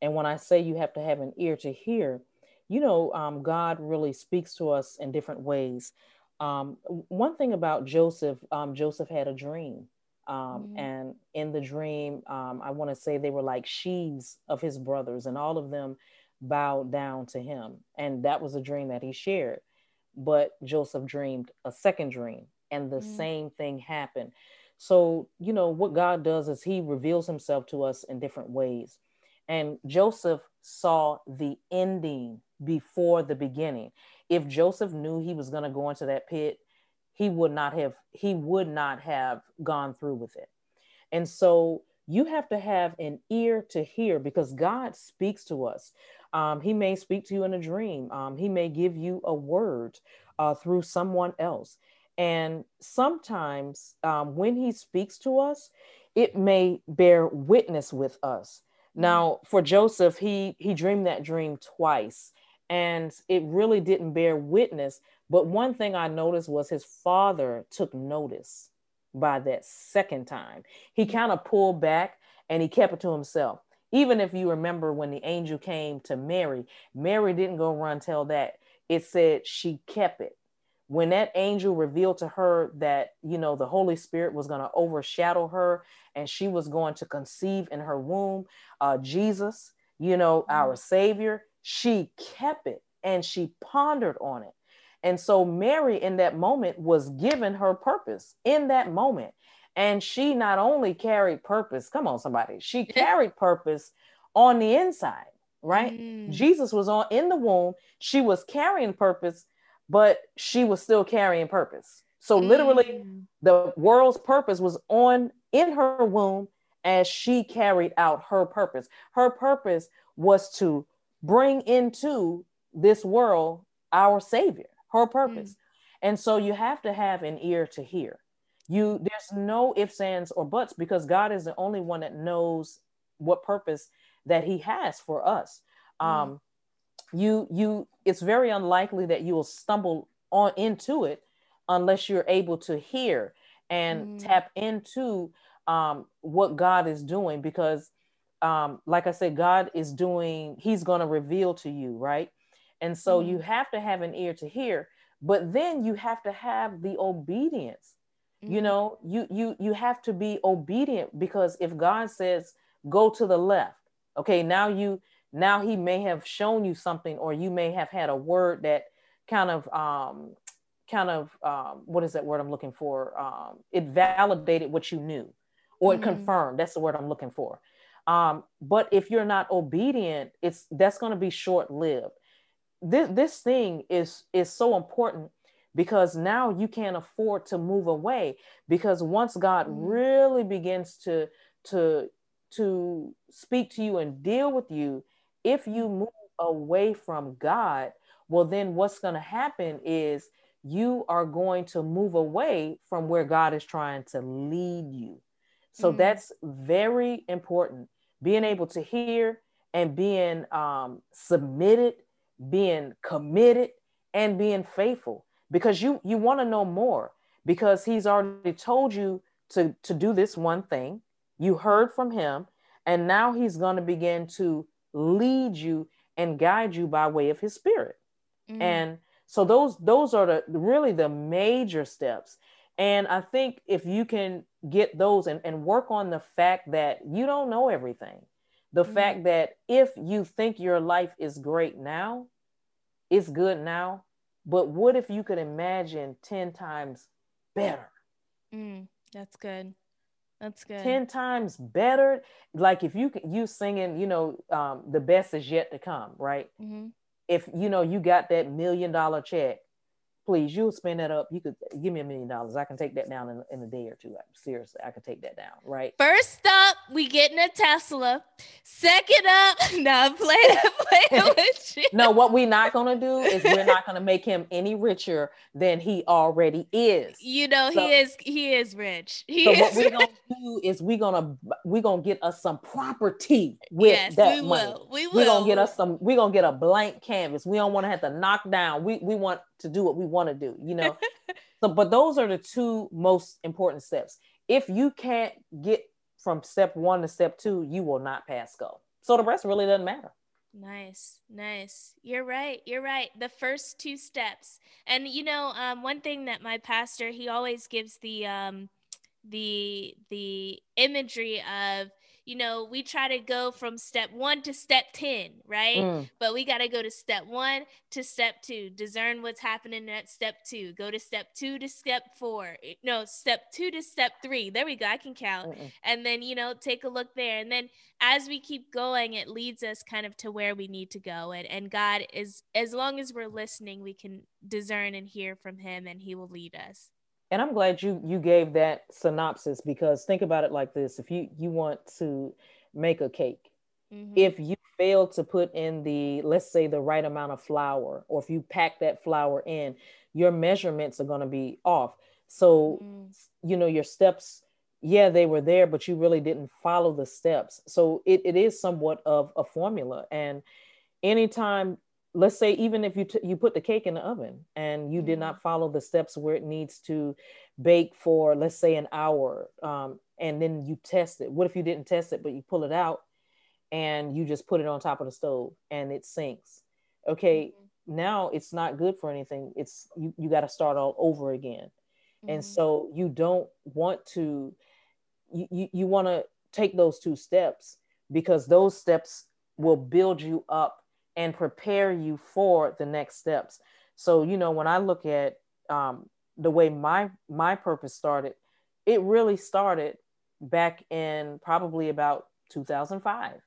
and when I say you have to have an ear to hear, you know, um, God really speaks to us in different ways. Um, one thing about Joseph, um, Joseph had a dream. Um, mm-hmm. And in the dream, um, I want to say they were like sheaves of his brothers, and all of them bowed down to him. And that was a dream that he shared. But Joseph dreamed a second dream, and the mm-hmm. same thing happened. So, you know, what God does is he reveals himself to us in different ways. And Joseph saw the ending before the beginning if Joseph knew he was going to go into that pit, he would not have he would not have gone through with it. And so you have to have an ear to hear because God speaks to us. Um, he may speak to you in a dream. Um, he may give you a word uh, through someone else. And sometimes um, when he speaks to us, it may bear witness with us. Now, for Joseph, he he dreamed that dream twice and it really didn't bear witness. But one thing I noticed was his father took notice by that second time. He kind of pulled back and he kept it to himself. Even if you remember when the angel came to Mary, Mary didn't go run tell that. It said she kept it. When that angel revealed to her that, you know, the Holy Spirit was going to overshadow her and she was going to conceive in her womb uh, Jesus, you know, our Savior, she kept it and she pondered on it. And so Mary, in that moment, was given her purpose in that moment. And she not only carried purpose, come on, somebody, she carried purpose on the inside, right? Mm. Jesus was on in the womb. She was carrying purpose, but she was still carrying purpose. So literally, mm. the world's purpose was on in her womb as she carried out her purpose. Her purpose was to bring into this world our savior her purpose mm. and so you have to have an ear to hear you there's no ifs ands or buts because god is the only one that knows what purpose that he has for us mm. um you you it's very unlikely that you will stumble on into it unless you're able to hear and mm. tap into um what god is doing because um, like I said, God is doing, He's going to reveal to you, right? And so mm-hmm. you have to have an ear to hear, but then you have to have the obedience. Mm-hmm. You know, you you you have to be obedient because if God says go to the left, okay, now you now He may have shown you something, or you may have had a word that kind of um kind of um, what is that word I'm looking for? Um, it validated what you knew, or it mm-hmm. confirmed. That's the word I'm looking for. Um, but if you're not obedient, it's that's going to be short lived. This this thing is is so important because now you can't afford to move away because once God mm-hmm. really begins to to to speak to you and deal with you, if you move away from God, well then what's going to happen is you are going to move away from where God is trying to lead you. So mm-hmm. that's very important being able to hear and being um, submitted, being committed, and being faithful because you you want to know more because he's already told you to to do this one thing. You heard from him, and now he's going to begin to lead you and guide you by way of his spirit. Mm-hmm. And so those those are the really the major steps. And I think if you can get those and, and work on the fact that you don't know everything, the mm-hmm. fact that if you think your life is great now, it's good now, but what if you could imagine 10 times better? Mm, that's good. That's good. 10 times better. Like if you you singing, you know, um, the best is yet to come, right? Mm-hmm. If you know you got that million dollar check please, you'll spend that up. You could give me a million dollars. I can take that down in, in a day or two. Seriously, I can take that down. Right. First up, we getting a Tesla. Second up, no, play playing, playing with you. no, what we're not gonna do is we're not gonna make him any richer than he already is. You know, so, he is he is rich. He so is what we're gonna do is we're gonna we're gonna get us some property with yes, that we money. Will. We will. We're gonna get us some. We're gonna get a blank canvas. We don't want to have to knock down. We we want to do what we want to do, you know. so, but those are the two most important steps. If you can't get from step one to step two, you will not pass go. So the rest really doesn't matter. Nice, nice. You're right. You're right. The first two steps, and you know, um, one thing that my pastor he always gives the um, the the imagery of you know, we try to go from step one to step 10, right? Mm. But we got to go to step one to step two, discern what's happening at step two, go to step two to step four, eh, no, step two to step three. There we go. I can count. Mm-mm. And then, you know, take a look there. And then as we keep going, it leads us kind of to where we need to go. And, and God is, as long as we're listening, we can discern and hear from Him and He will lead us and i'm glad you you gave that synopsis because think about it like this if you you want to make a cake mm-hmm. if you fail to put in the let's say the right amount of flour or if you pack that flour in your measurements are going to be off so mm-hmm. you know your steps yeah they were there but you really didn't follow the steps so it, it is somewhat of a formula and anytime let's say even if you t- you put the cake in the oven and you mm-hmm. did not follow the steps where it needs to bake for let's say an hour um, and then you test it what if you didn't test it but you pull it out and you just put it on top of the stove and it sinks okay mm-hmm. now it's not good for anything it's you, you got to start all over again mm-hmm. and so you don't want to you, you, you want to take those two steps because those steps will build you up and prepare you for the next steps. So, you know, when I look at um, the way my my purpose started, it really started back in probably about 2005,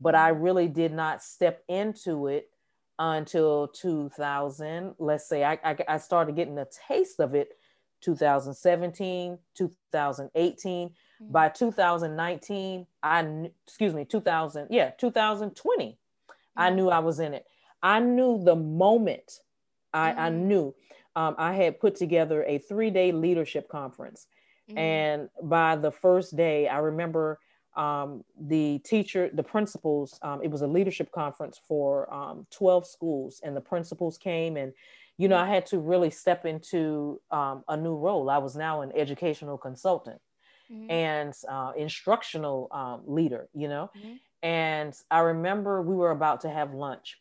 but I really did not step into it until 2000. Let's say I, I, I started getting a taste of it 2017, 2018. Mm-hmm. By 2019, I excuse me, 2000, yeah, 2020. I knew I was in it. I knew the moment I, mm-hmm. I knew um, I had put together a three day leadership conference. Mm-hmm. And by the first day, I remember um, the teacher, the principals, um, it was a leadership conference for um, 12 schools, and the principals came and you know, I had to really step into um, a new role. I was now an educational consultant. mm-hmm. and uh, instructional um, leader, you know. Mm-hmm. And I remember we were about to have lunch,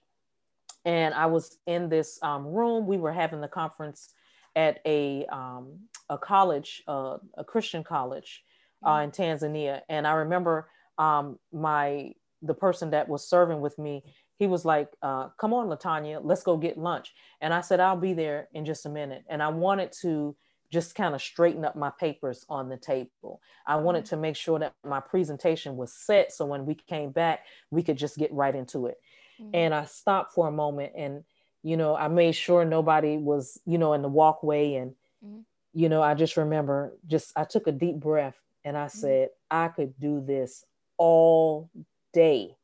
and I was in this um, room. We were having the conference at a um, a college, uh, a Christian college uh, mm-hmm. in Tanzania, and I remember um, my the person that was serving with me he was like, uh, "Come on, Latanya, let's go get lunch." And I said, "I'll be there in just a minute." And I wanted to just kind of straighten up my papers on the table. I wanted mm-hmm. to make sure that my presentation was set, so when we came back, we could just get right into it. Mm-hmm. And I stopped for a moment, and you know, I made sure nobody was, you know, in the walkway, and mm-hmm. you know, I just remember, just I took a deep breath, and I mm-hmm. said, "I could do this all day."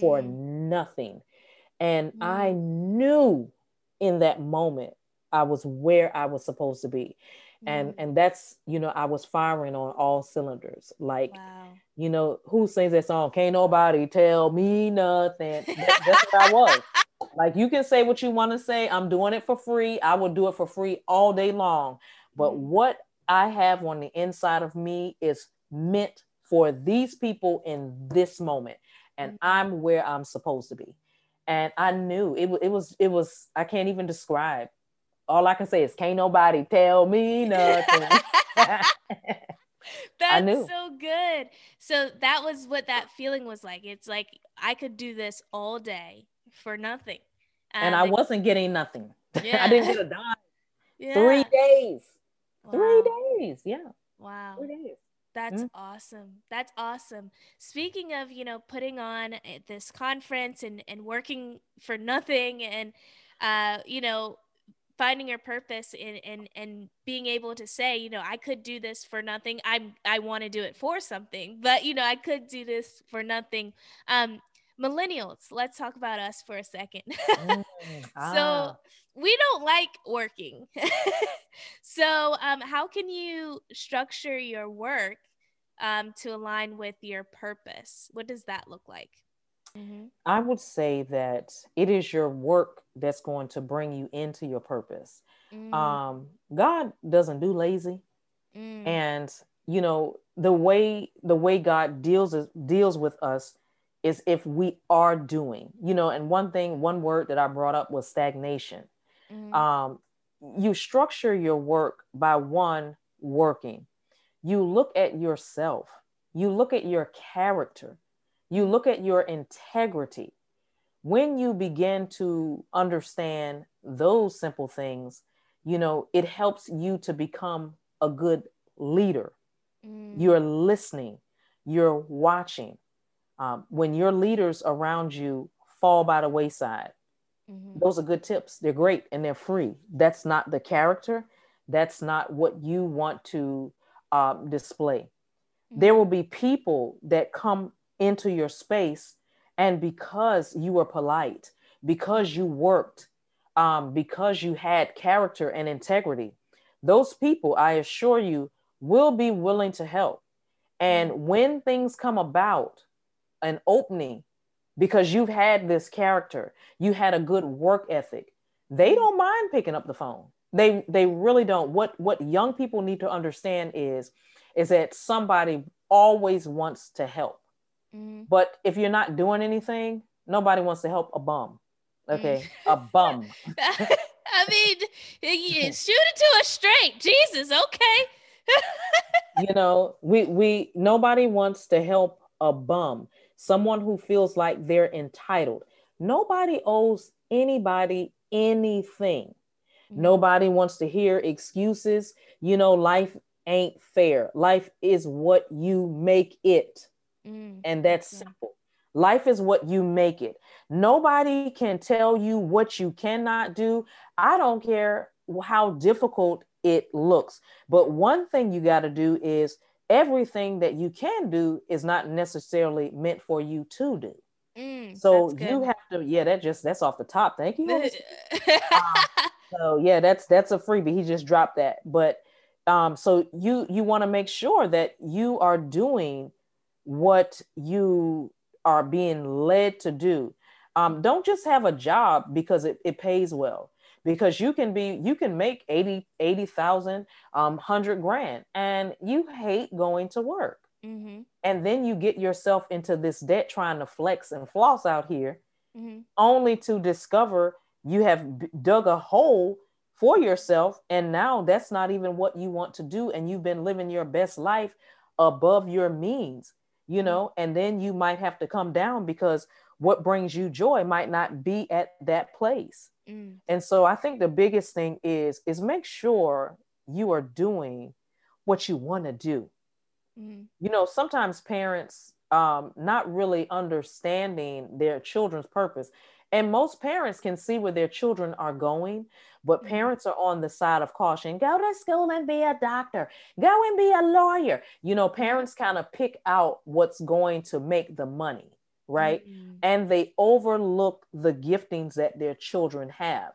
for mm. nothing. And. I knew in that moment I was where I was supposed to be. Mm. And and that's, you know, I was firing on all cylinders. Like, wow. you know, who sings that song? Can't nobody tell me nothing. That, that's what I was. Like you can say what you want to say. I'm doing it for free. I will do it for free all day long. But mm. what I have on the inside of me is meant for these people in this moment and mm-hmm. I'm where I'm supposed to be. And I knew it, it was, it was, I can't even describe. All I can say is, can't nobody tell me nothing. That's so good. So that was what that feeling was like. It's like I could do this all day for nothing. and I wasn't getting nothing. Yeah. I didn't get a dime. Yeah. Three days. Wow. Three days. Yeah. Wow. Three days. That's mm-hmm. awesome. That's awesome. Speaking of, you know, putting on eh, this conference and, and working for nothing and, uh, you know, finding your purpose in and and being able to say you know i could do this for nothing i'm i want to do it for something but you know i could do this for nothing um millennials let's talk about us for a second mm, ah. so we don't like working. so, um, how can you structure your work um, to align with your purpose? What does that look like? Mm-hmm. I would say that it is your work that's going to bring you into your purpose. Mm. Um, God doesn't do lazy, mm. and you know the way the way God deals deals with us is if we are doing. You know, and one thing, one word that I brought up was stagnation. Mm-hmm. Um, you structure your work by one working. You look at yourself, you look at your character, you look at your integrity. When you begin to understand those simple things, you know, it helps you to become a good leader. Mm. You're listening, you're watching. Um, when your leaders around you fall by the wayside, Mm-hmm. Those are good tips. They're great and they're free. That's not the character. That's not what you want to um, display. Mm-hmm. There will be people that come into your space, and because you were polite, because you worked, um, because you had character and integrity, those people, I assure you, will be willing to help. And mm-hmm. when things come about, an opening because you've had this character, you had a good work ethic. They don't mind picking up the phone. They they really don't. What what young people need to understand is is that somebody always wants to help. Mm-hmm. But if you're not doing anything, nobody wants to help a bum. Okay, mm. a bum. I mean, shoot it to a straight. Jesus, okay. you know, we we nobody wants to help a bum someone who feels like they're entitled. Nobody owes anybody anything. Mm-hmm. Nobody wants to hear excuses. You know, life ain't fair. Life is what you make it. Mm-hmm. And that's yeah. simple. Life is what you make it. Nobody can tell you what you cannot do. I don't care how difficult it looks. But one thing you got to do is everything that you can do is not necessarily meant for you to do. Mm, so you have to, yeah, that just that's off the top. Thank you. um, so yeah, that's that's a freebie. He just dropped that. But um, so you you want to make sure that you are doing what you are being led to do. Um, don't just have a job because it, it pays well. because you can be you can make 80 80,000 um 100 grand and you hate going to work mm-hmm. and then you get yourself into this debt trying to flex and floss out here mm-hmm. only to discover you have dug a hole for yourself and now that's not even what you want to do and you've been living your best life above your means you mm-hmm. know and then you might have to come down because what brings you joy might not be at that place mm. and so i think the biggest thing is is make sure you are doing what you want to do mm. you know sometimes parents um, not really understanding their children's purpose and most parents can see where their children are going but mm-hmm. parents are on the side of caution go to school and be a doctor go and be a lawyer you know parents kind of pick out what's going to make the money right mm-hmm. and they overlook the giftings that their children have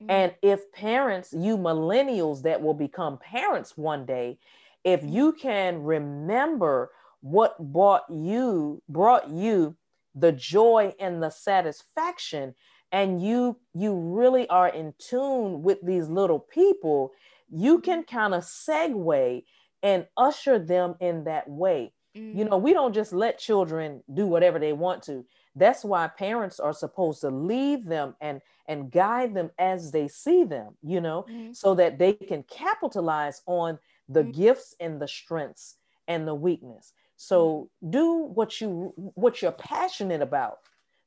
mm-hmm. and if parents you millennials that will become parents one day if mm-hmm. you can remember what brought you brought you the joy and the satisfaction and you you really are in tune with these little people you can kind of segue and usher them in that way mm. you know we don't just let children do whatever they want to that's why parents are supposed to lead them and and guide them as they see them you know mm. so that they can capitalize on the mm. gifts and the strengths and the weakness so do what you what you're passionate about.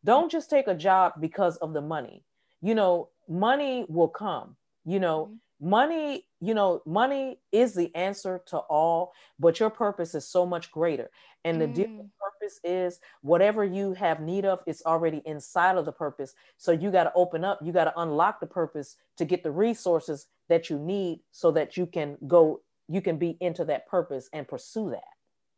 Don't just take a job because of the money. You know, money will come. You know, mm-hmm. money, you know, money is the answer to all, but your purpose is so much greater. And the mm. purpose is whatever you have need of, it's already inside of the purpose. So you got to open up, you got to unlock the purpose to get the resources that you need so that you can go, you can be into that purpose and pursue that.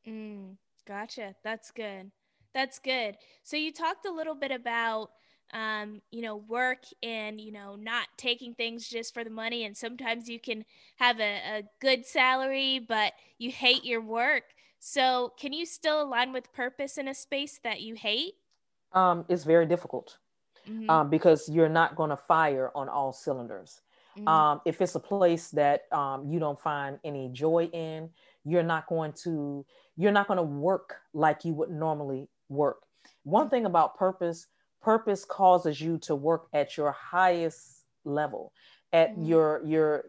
Mm, gotcha. That's good. That's good. So you talked a little bit about um, you know, work and, you know, not taking things just for the money. And sometimes you can have a, a good salary, but you hate your work. So can you still align with purpose in a space that you hate? Um, it's very difficult mm-hmm. um, because you're not going to fire on all cylinders. Mm-hmm. Um, if it's a place that um, you don't find any joy in, you're not going to you're not going to work like you would normally work. One thing about purpose, purpose causes you to work at your highest level, at mm-hmm. your your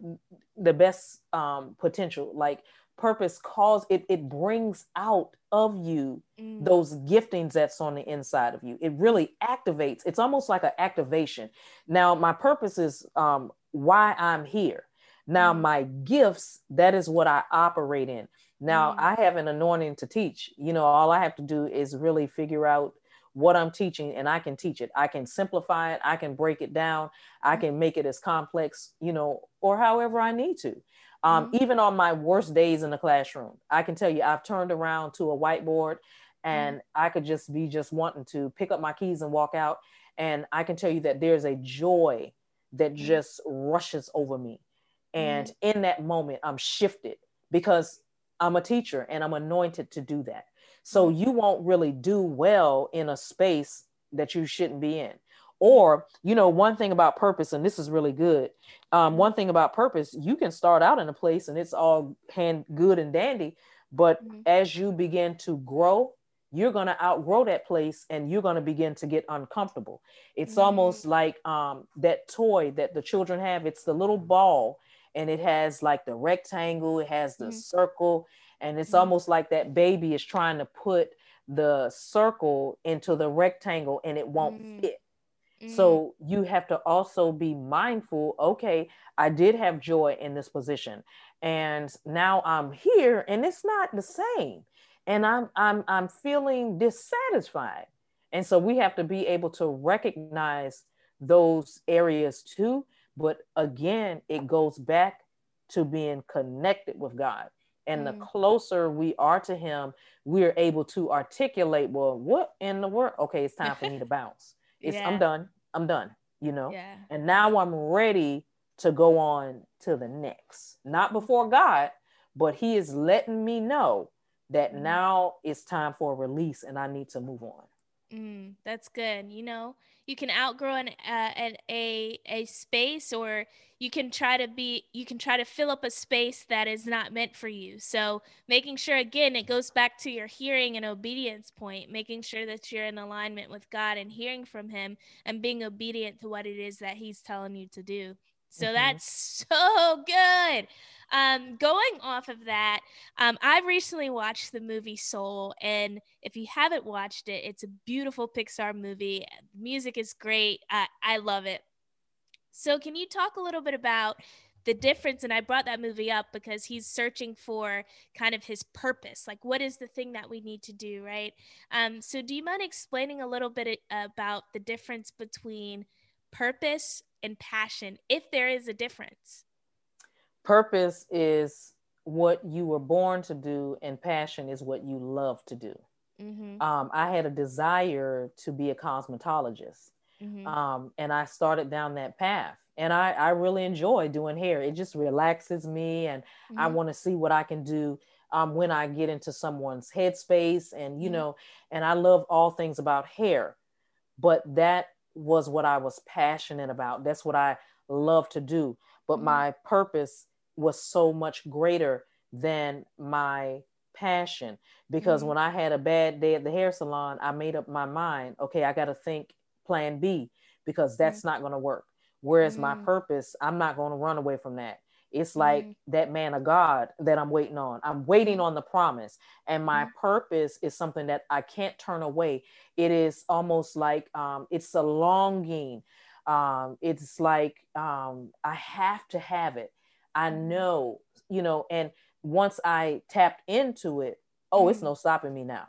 the best um, potential. Like purpose calls it it brings out of you mm. those giftings that's on the inside of you it really activates it's almost like an activation now my purpose is um, why i'm here now mm. my gifts that is what i operate in now mm-hmm. I have an anointing to teach. You know, all I have to do is really figure out what I'm teaching and I can teach it. I can simplify it, I can break it down, I mm-hmm. can make it as complex, you know, or however I need to. Um, mm-hmm. Even on my worst days in the classroom, I can tell you I've turned around to a whiteboard and mm-hmm. I could just be just wanting to pick up my keys and walk out. And I can tell you that there's a joy that mm-hmm. just rushes over me. And mm-hmm. in that moment, I'm shifted because I'm a teacher and I'm anointed to do that. So mm-hmm. you won't really do well in a space that you shouldn't be in. Or, you know, one thing about purpose, and this is really good. Um, one thing about purpose, you can start out in a place and it's all hand good and dandy, but mm-hmm. as you begin to grow, you're going to outgrow that place and you're going to begin to get uncomfortable. It's mm-hmm. almost like um, that toy that the children have. It's the little ball and it has like the rectangle, it has the mm-hmm. circle, and it's mm-hmm. almost like that baby is trying to put the circle into the rectangle and it won't mm-hmm. fit. So mm-hmm. you have to also be mindful, okay, I did have joy in this position and now I'm here and it's not the same. And I'm I'm I'm feeling dissatisfied. And so we have to be able to recognize those areas too but again, it goes back to being connected with God. And mm. the closer we are to Him, we're able to articulate, well, what in the world? Okay, it's time for me to bounce. It's yeah. I'm done. I'm done, you know? Yeah. And now I'm ready to go on to the next. Not before God, but He is letting me know that mm. now it's time for a release and I need to move on. Mm, that's good. You know, you can outgrow an, uh, an a a space, or you can try to be you can try to fill up a space that is not meant for you. So making sure again, it goes back to your hearing and obedience point, making sure that you're in alignment with God and hearing from Him and being obedient to what it is that He's telling you to do. So mm-hmm. that's so good. Um, going off of that, um, I've recently watched the movie Soul, and if you haven't watched it, it's a beautiful Pixar movie. The music is great. I, I love it. So, can you talk a little bit about the difference? And I brought that movie up because he's searching for kind of his purpose. Like, what is the thing that we need to do, right? Um, so, do you mind explaining a little bit about the difference between purpose and passion, if there is a difference? purpose is what you were born to do and passion is what you love to do mm-hmm. um, i had a desire to be a cosmetologist mm-hmm. um, and i started down that path and I, I really enjoy doing hair it just relaxes me and mm-hmm. i want to see what i can do um, when i get into someone's headspace and you mm-hmm. know and i love all things about hair but that was what i was passionate about that's what i love to do but mm-hmm. my purpose was so much greater than my passion because mm-hmm. when I had a bad day at the hair salon, I made up my mind, okay, I got to think plan B because that's mm-hmm. not going to work. Whereas mm-hmm. my purpose, I'm not going to run away from that. It's like mm-hmm. that man of God that I'm waiting on. I'm waiting on the promise. And my mm-hmm. purpose is something that I can't turn away. It is almost like um, it's a longing. Um, it's like um, I have to have it. I know, you know, and once I tapped into it, oh, mm-hmm. it's no stopping me now.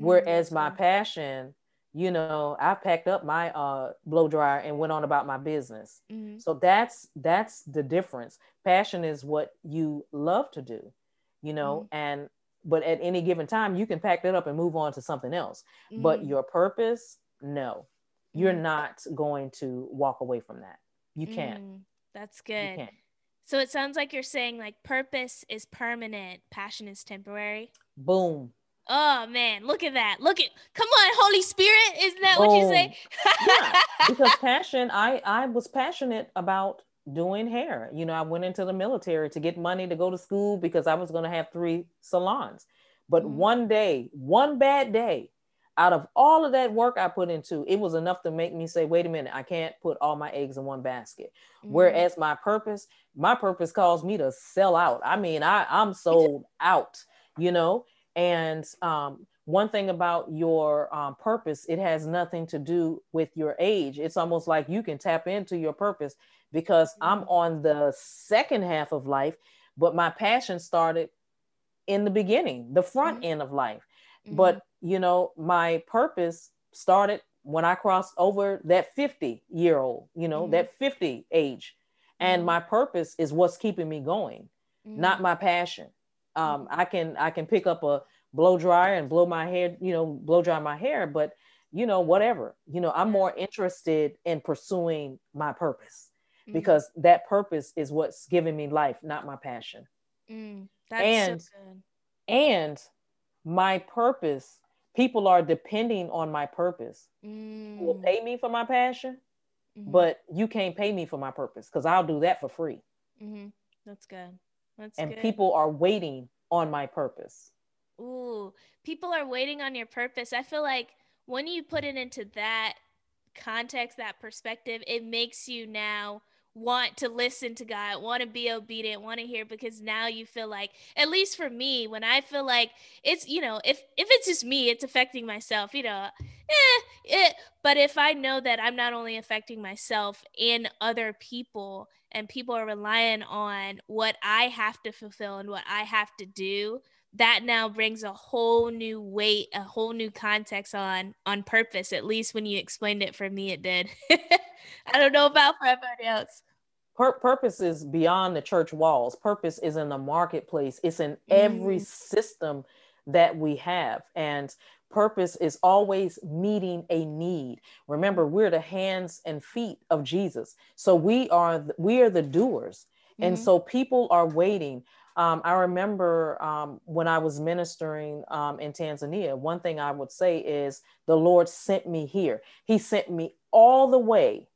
Mm-hmm. Whereas my passion, you know, I packed up my uh, blow dryer and went on about my business. Mm-hmm. So that's that's the difference. Passion is what you love to do, you know, mm-hmm. and but at any given time you can pack that up and move on to something else. But mm-hmm. your purpose, no, you're mm-hmm. not going to walk away from that. You can't. That's good. So it sounds like you're saying like purpose is permanent, passion is temporary. Boom. Oh man, look at that. Look at come on, Holy Spirit. Isn't that what you say? yeah, because passion, I I was passionate about doing hair. You know, I went into the military to get money to go to school because I was going to have three salons. But mm-hmm. one day, one bad day, out of all of that work I put into, it was enough to make me say, wait a minute, I can't put all my eggs in one basket. Mm-hmm. Whereas my purpose, my purpose calls me to sell out. I mean, I, I'm sold out, you know? And um, one thing about your um, purpose, it has nothing to do with your age. It's almost like you can tap into your purpose because mm-hmm. I'm on the second half of life, but my passion started in the beginning, the front mm-hmm. end of life. But you know, my purpose started when I crossed over that 50 year old, you know, mm-hmm. that 50 age. And mm-hmm. my purpose is what's keeping me going, mm-hmm. not my passion. Um. I can I can pick up a blow dryer and blow my hair, you know, blow dry my hair, but you know, whatever. You know, I'm more interested in pursuing my purpose mm-hmm. because that purpose is what's giving me life, not my passion. Mm, and so and my purpose people are depending on my purpose. Mm. Will pay me for my passion, mm-hmm. but you can't pay me for my purpose because I'll do that for free. Mm-hmm. That's good. That's and good. people are waiting on my purpose. Ooh, people are waiting on your purpose. I feel like when you put it into that context, that perspective, it makes you now want to listen to God, want to be obedient, want to hear because now you feel like at least for me when I feel like it's you know if if it's just me it's affecting myself, you know. Eh, it, but if I know that I'm not only affecting myself and other people and people are relying on what I have to fulfill and what I have to do, that now brings a whole new weight, a whole new context on on purpose. At least when you explained it for me, it did. I don't know about for everybody else. Pur- purpose is beyond the church walls. Purpose is in the marketplace. It's in every mm. system that we have, and purpose is always meeting a need. Remember, we're the hands and feet of Jesus, so we are we are the doers, mm-hmm. and so people are waiting Um, I remember um, when I was ministering um, in Tanzania, one thing I would say is the Lord sent me here. He sent me all the way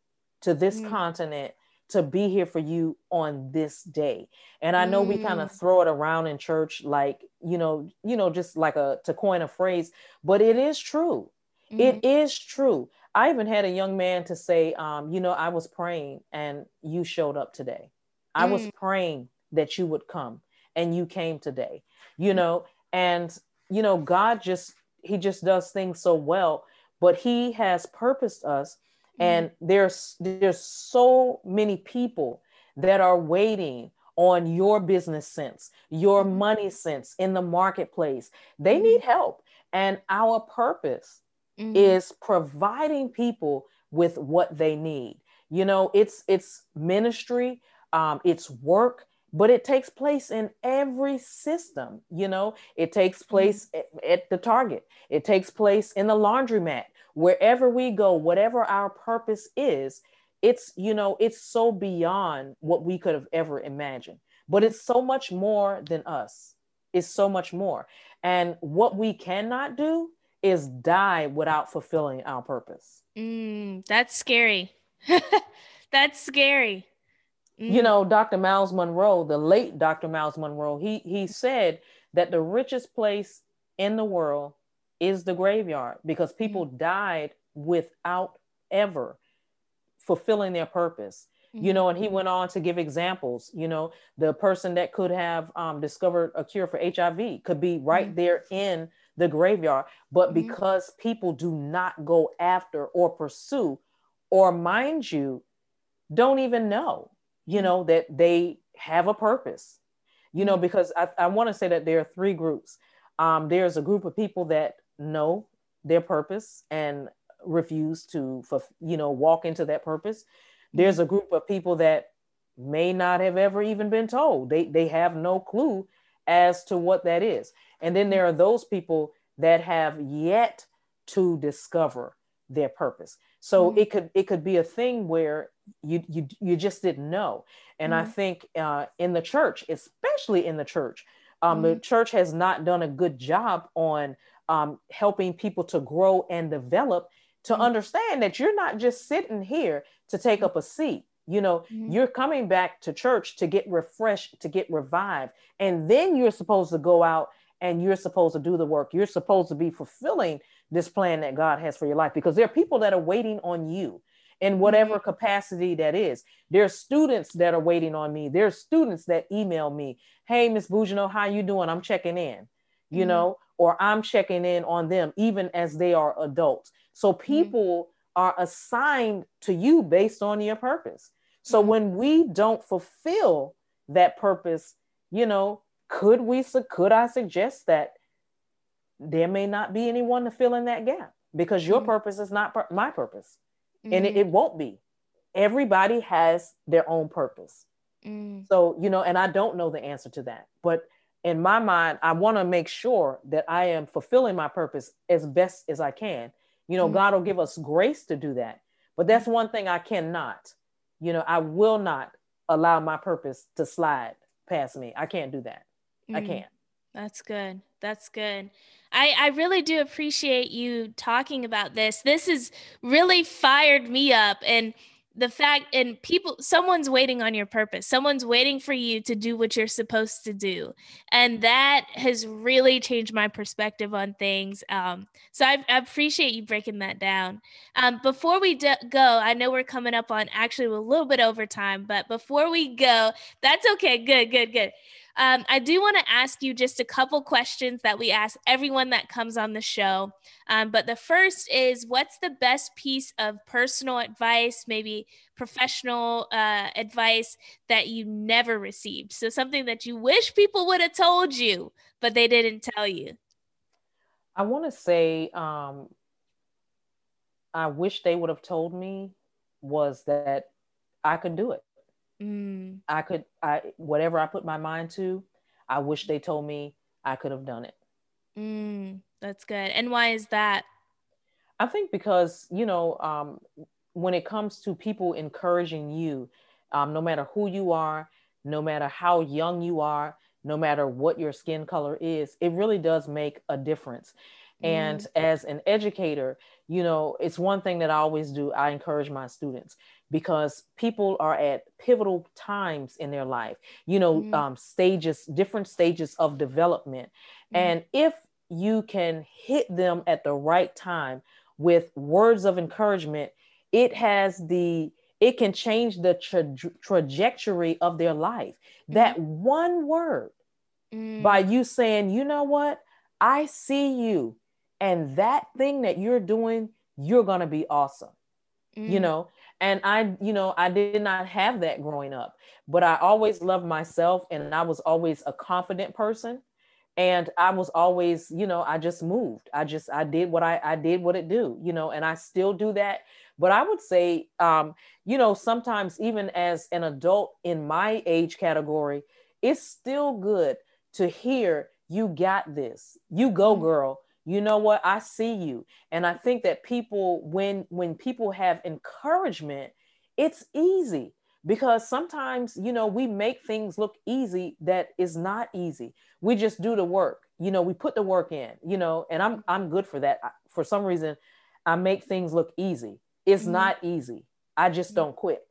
to this mm. continent to be here for you on this day. And I know mm. we kind of throw it around in church like, you know, you know, just like a to coin a phrase, but it is true. Mm. It is true. I even had a young man to say, um, you know, I was praying and you showed up today. I was mm. praying that you would come and you came today, you know, and you know, God just he just does things so well, but he has purposed us and there's there's so many people that are waiting on your business sense your mm-hmm. money sense in the marketplace they mm-hmm. need help and our purpose mm-hmm. is providing people with what they need you know it's it's ministry um, it's work but it takes place in every system you know it takes mm-hmm. place mm-hmm. at, at, the target it takes place in the laundromat wherever we go, whatever our purpose is, it's, you know, it's so beyond what we could have ever imagined. But it's so much more than us. It's so much more. And what we cannot do is die without fulfilling our purpose. Mm, that's scary. that's scary. Mm. You know, Dr. Myles Munroe, the late Dr. Myles Munroe, he he said that the richest place in the world is the graveyard because people mm-hmm. died without ever fulfilling their purpose. Mm-hmm. You know, and he went on to give examples. You know, the person that could have um, discovered a cure for HIV could be right mm-hmm. there in the graveyard, but mm-hmm. because people do not go after or pursue, or mind you, don't even know, you mm-hmm. know, that they have a purpose. You know, mm-hmm. because I, I want to say that there are three groups. Um, there's a group of people that know their purpose and refuse to you know walk into that purpose there's a group of people that may not have ever even been told they they have no clue as to what that is and then there are those people that have yet to discover their purpose so mm-hmm. it could it could be a thing where you you you just didn't know and mm-hmm. i think uh, in the church especially in the church um, mm-hmm. the church has not done a good job on um, helping people to grow and develop to mm-hmm. understand that you're not just sitting here to take up a seat you know mm-hmm. you're coming back to church to get refreshed to get revived and then you're supposed to go out and you're supposed to do the work you're supposed to be fulfilling this plan that god has for your life because there are people that are waiting on you in whatever mm-hmm. capacity that is there's students that are waiting on me there's students that email me hey miss Bujno, how you doing i'm checking in you mm-hmm. know or I'm checking in on them even as they are adults. So mm-hmm. people mm-hmm. are assigned to you based on your purpose. So mm-hmm. when we don't fulfill that purpose, you know, could we could I suggest that there may not be anyone to fill in that gap because your mm-hmm. purpose is not per- my purpose and it, it, mm-hmm. won't be. Everybody has their own purpose. Mm. So, you know, and I don't know the answer to that, but in my mind, I want to make sure that I am fulfilling my purpose as best as I can. You know, mm-hmm. God will give us grace to do that. But that's one thing I cannot. You know, I will not allow my purpose to slide past me. I can't do that. Mm-hmm. I can't. That's good. That's good. I, I really do appreciate you talking about this. This has really fired me up. And the fact and people someone's waiting on your purpose. Someone's waiting for you to do what you're supposed to do. And that has really changed my perspective on things um, so I, I, appreciate you breaking that down. Um, before we do- go i know we're coming up on actually a little bit over time but before we go that's okay good good good um, I do want to ask you just a couple questions that we ask everyone that comes on the show. Um, but the first is what's the best piece of personal advice, maybe professional uh, advice that you never received? So something that you wish people would have told you, but they didn't tell you. I want to say, um, I wish they would have told me was that I could do it. Mm. I could, I whatever I put my mind to, I wish they told me I could have done it. Mm, that's good. And why is that? I think because you know, um, when it comes to people encouraging you, um, no matter who you are, no matter how young you are, no matter what your skin color is, it really does make a difference. And mm. as an educator, you know, it's one thing that I always do. I encourage my students because people are at pivotal times in their life, you know, mm. um, stages, different stages of development. Mm. And if you can hit them at the right time with words of encouragement, it has the it can change the tra- trajectory of their life. Mm-hmm. That one word mm. by you saying, you know what, I see you, and that thing that you're doing, you're gonna be awesome. Mm. You know, and I, you know, I did not have that growing up, but I always loved myself, and I was always a confident person and i was always you know i just moved i just i did what i i did what it do you know and i still do that but I would say, um, you know, sometimes even as an adult in my age category, it's still good to hear you got this. You go, mm-hmm. girl. You know what? I see you. And I think that people, when when people have encouragement, it's easy because sometimes you know we make things look easy that is not easy we just do the work you know we put the work in you know and i'm i'm good for that for some reason i make things look easy it's mm-hmm. not easy. I just don't quit.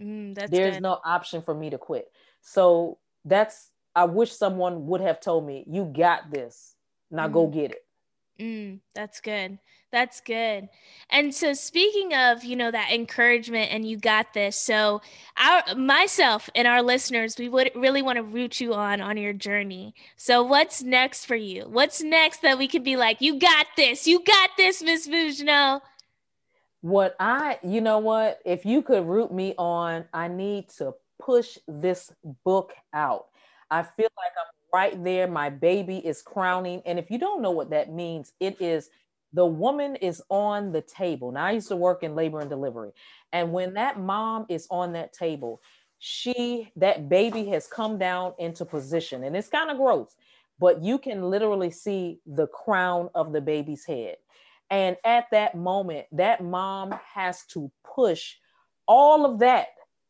Mm, There's good. no option for me to quit. So that's I wish someone would have told me, "You got this. Now mm. go get it." Mm, that's good. That's good. And so speaking of, you know, that encouragement and you got this. So our myself and our listeners, we would really want to root you on on your journey. So what's next for you? What's next that we could be like, "You got this. You got this, Miss Bujno." what I, you know what, if you could root me on, I need to push this book out. I feel like I'm right there. My baby is crowning. And if you don't know what that means, it is the woman is on the table. Now, I used to work in labor and delivery. And when that mom is on that table, she, that baby has come down into position. And it's kind of gross, but you can literally see the crown of the baby's head. And at that moment, that mom has to push all of that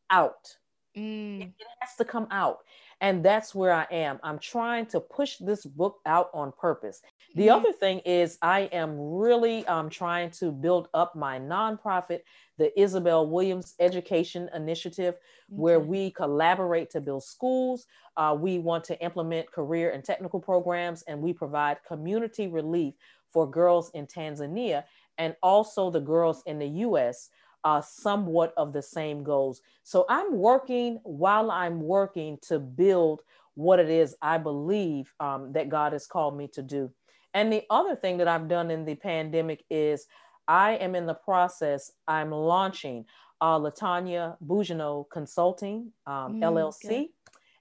out. Mm. It, it has to come out. And that's where I am. I'm trying to push this book out on purpose. The mm other thing is, I am really um, trying to build up my nonprofit, the Isabel Williams Education Initiative, okay. where we collaborate to build schools. Uh, we want to implement career and technical programs, and we provide community relief for girls in Tanzania and also the girls in the US uh, somewhat of the same goals. So I'm working while I'm working to build what it is I believe um, that God has called me to do. And the other thing that I've done in the pandemic is I am in the process, I'm launching uh, Latanya Bujno Consulting um, mm, LLC.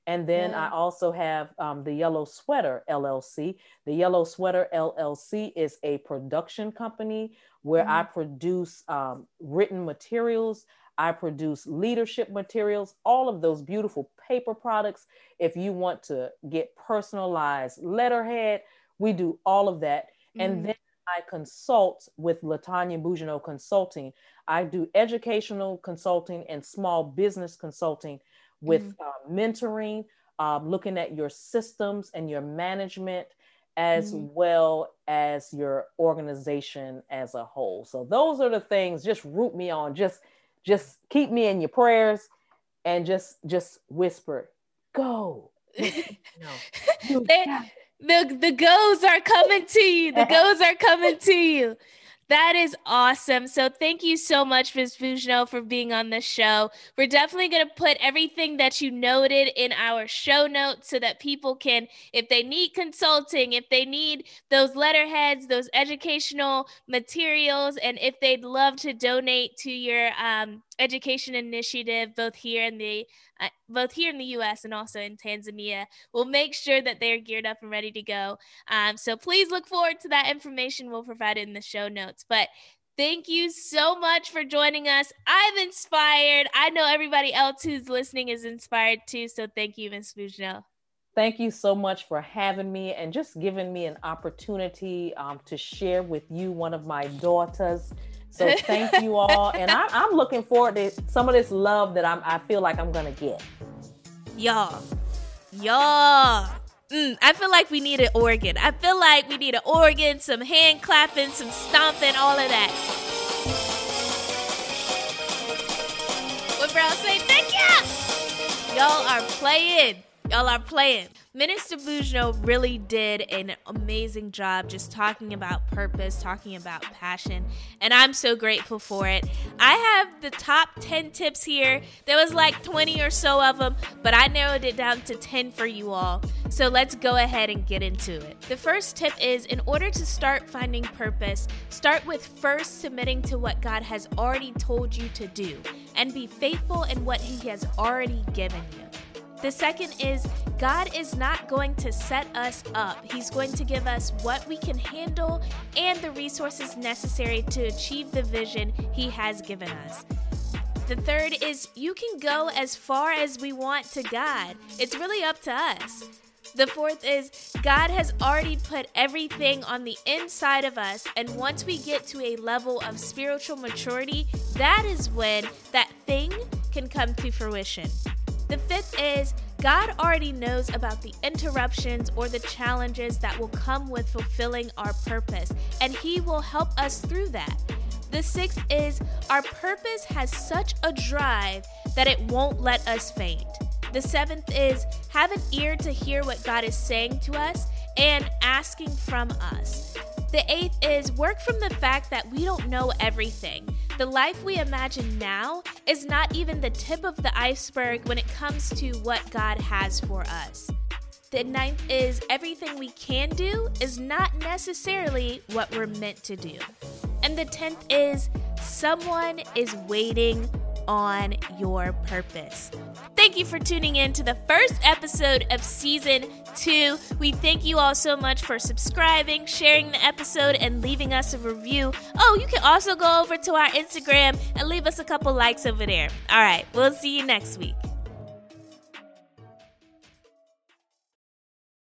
And then yeah. I also have um, the Yellow Sweater LLC. The Yellow Sweater LLC is a production company where mm-hmm. I produce um, written materials. I produce leadership materials, all of those beautiful paper products. If you want to get personalized letterhead, we do all of that. Mm-hmm. And then I consult with Latanya Bujno Consulting. I do educational consulting and small business consulting with mm-hmm. uh, mentoring, um, looking at your systems and your management, as mm-hmm. well as your organization as a whole. So those are the things. Just root me on. Just just keep me in your prayers, and just just whisper, "Go." no. the the goes are coming to you. The goes are coming to you. That is awesome. So thank you so much, Ms. Bujno, for being on the show. We're definitely going to put everything that you noted in our show notes so that people can, if they need consulting, if they need those letterheads, those educational materials, and if they'd love to donate to your um, education initiative both here in the uh, both here in the US and also in Tanzania. We'll make sure that they're geared up and ready to go. Um, so please look forward to that information. We'll provide in the show notes. But Thank you so much for joining us. I'm inspired. I know everybody else who's listening is inspired too. So thank you, Ms. Bujno. Thank you so much for having me and just giving me an opportunity um, to share with you one of my daughters. So thank you all, and I, I'm looking forward to some of this love that I'm, I feel like I'm gonna get. Y'all, Y'all. Mm, I feel like we need an organ. I feel like we need an organ, some hand clapping, some stomping, all of that. What Brown say? Thank you. Y'all are playing. Y'all are playing. Minister Bujno really did an amazing job just talking about purpose, talking about passion, and I'm so grateful for it. I have the top 10 tips here. There was like 20 or so of them, but I narrowed it down to 10 for you all. So let's go ahead and get into it. The first tip is in order to start finding purpose, start with first submitting to what God has already told you to do and be faithful in what He has already given you. The second is God is not going to set us up. He's going to give us what we can handle and the resources necessary to achieve the vision He has given us. The third is you can go as far as we want to God. It's really up to us. The fourth is God has already put everything on the inside of us, and once we get to a level of spiritual maturity, that is when that thing can come to fruition. The fifth is God already knows about the interruptions or the challenges that will come with fulfilling our purpose, and He will help us through that. The sixth is our purpose has such a drive that it won't let us faint. The seventh is have an ear to hear what God is saying to us and asking from us. The eighth is work from the fact that we don't know everything. The life we imagine now is not even the tip of the iceberg when it comes to what God has for us. The ninth is everything we can do is not necessarily what we're meant to do. And the tenth is someone is waiting on your purpose. Thank you for tuning in to the first episode of season two. We thank you all so much for subscribing, sharing the episode, and leaving us a review. Oh, you can also go over to our Instagram and leave us a couple likes over there. All right, we'll see you next week.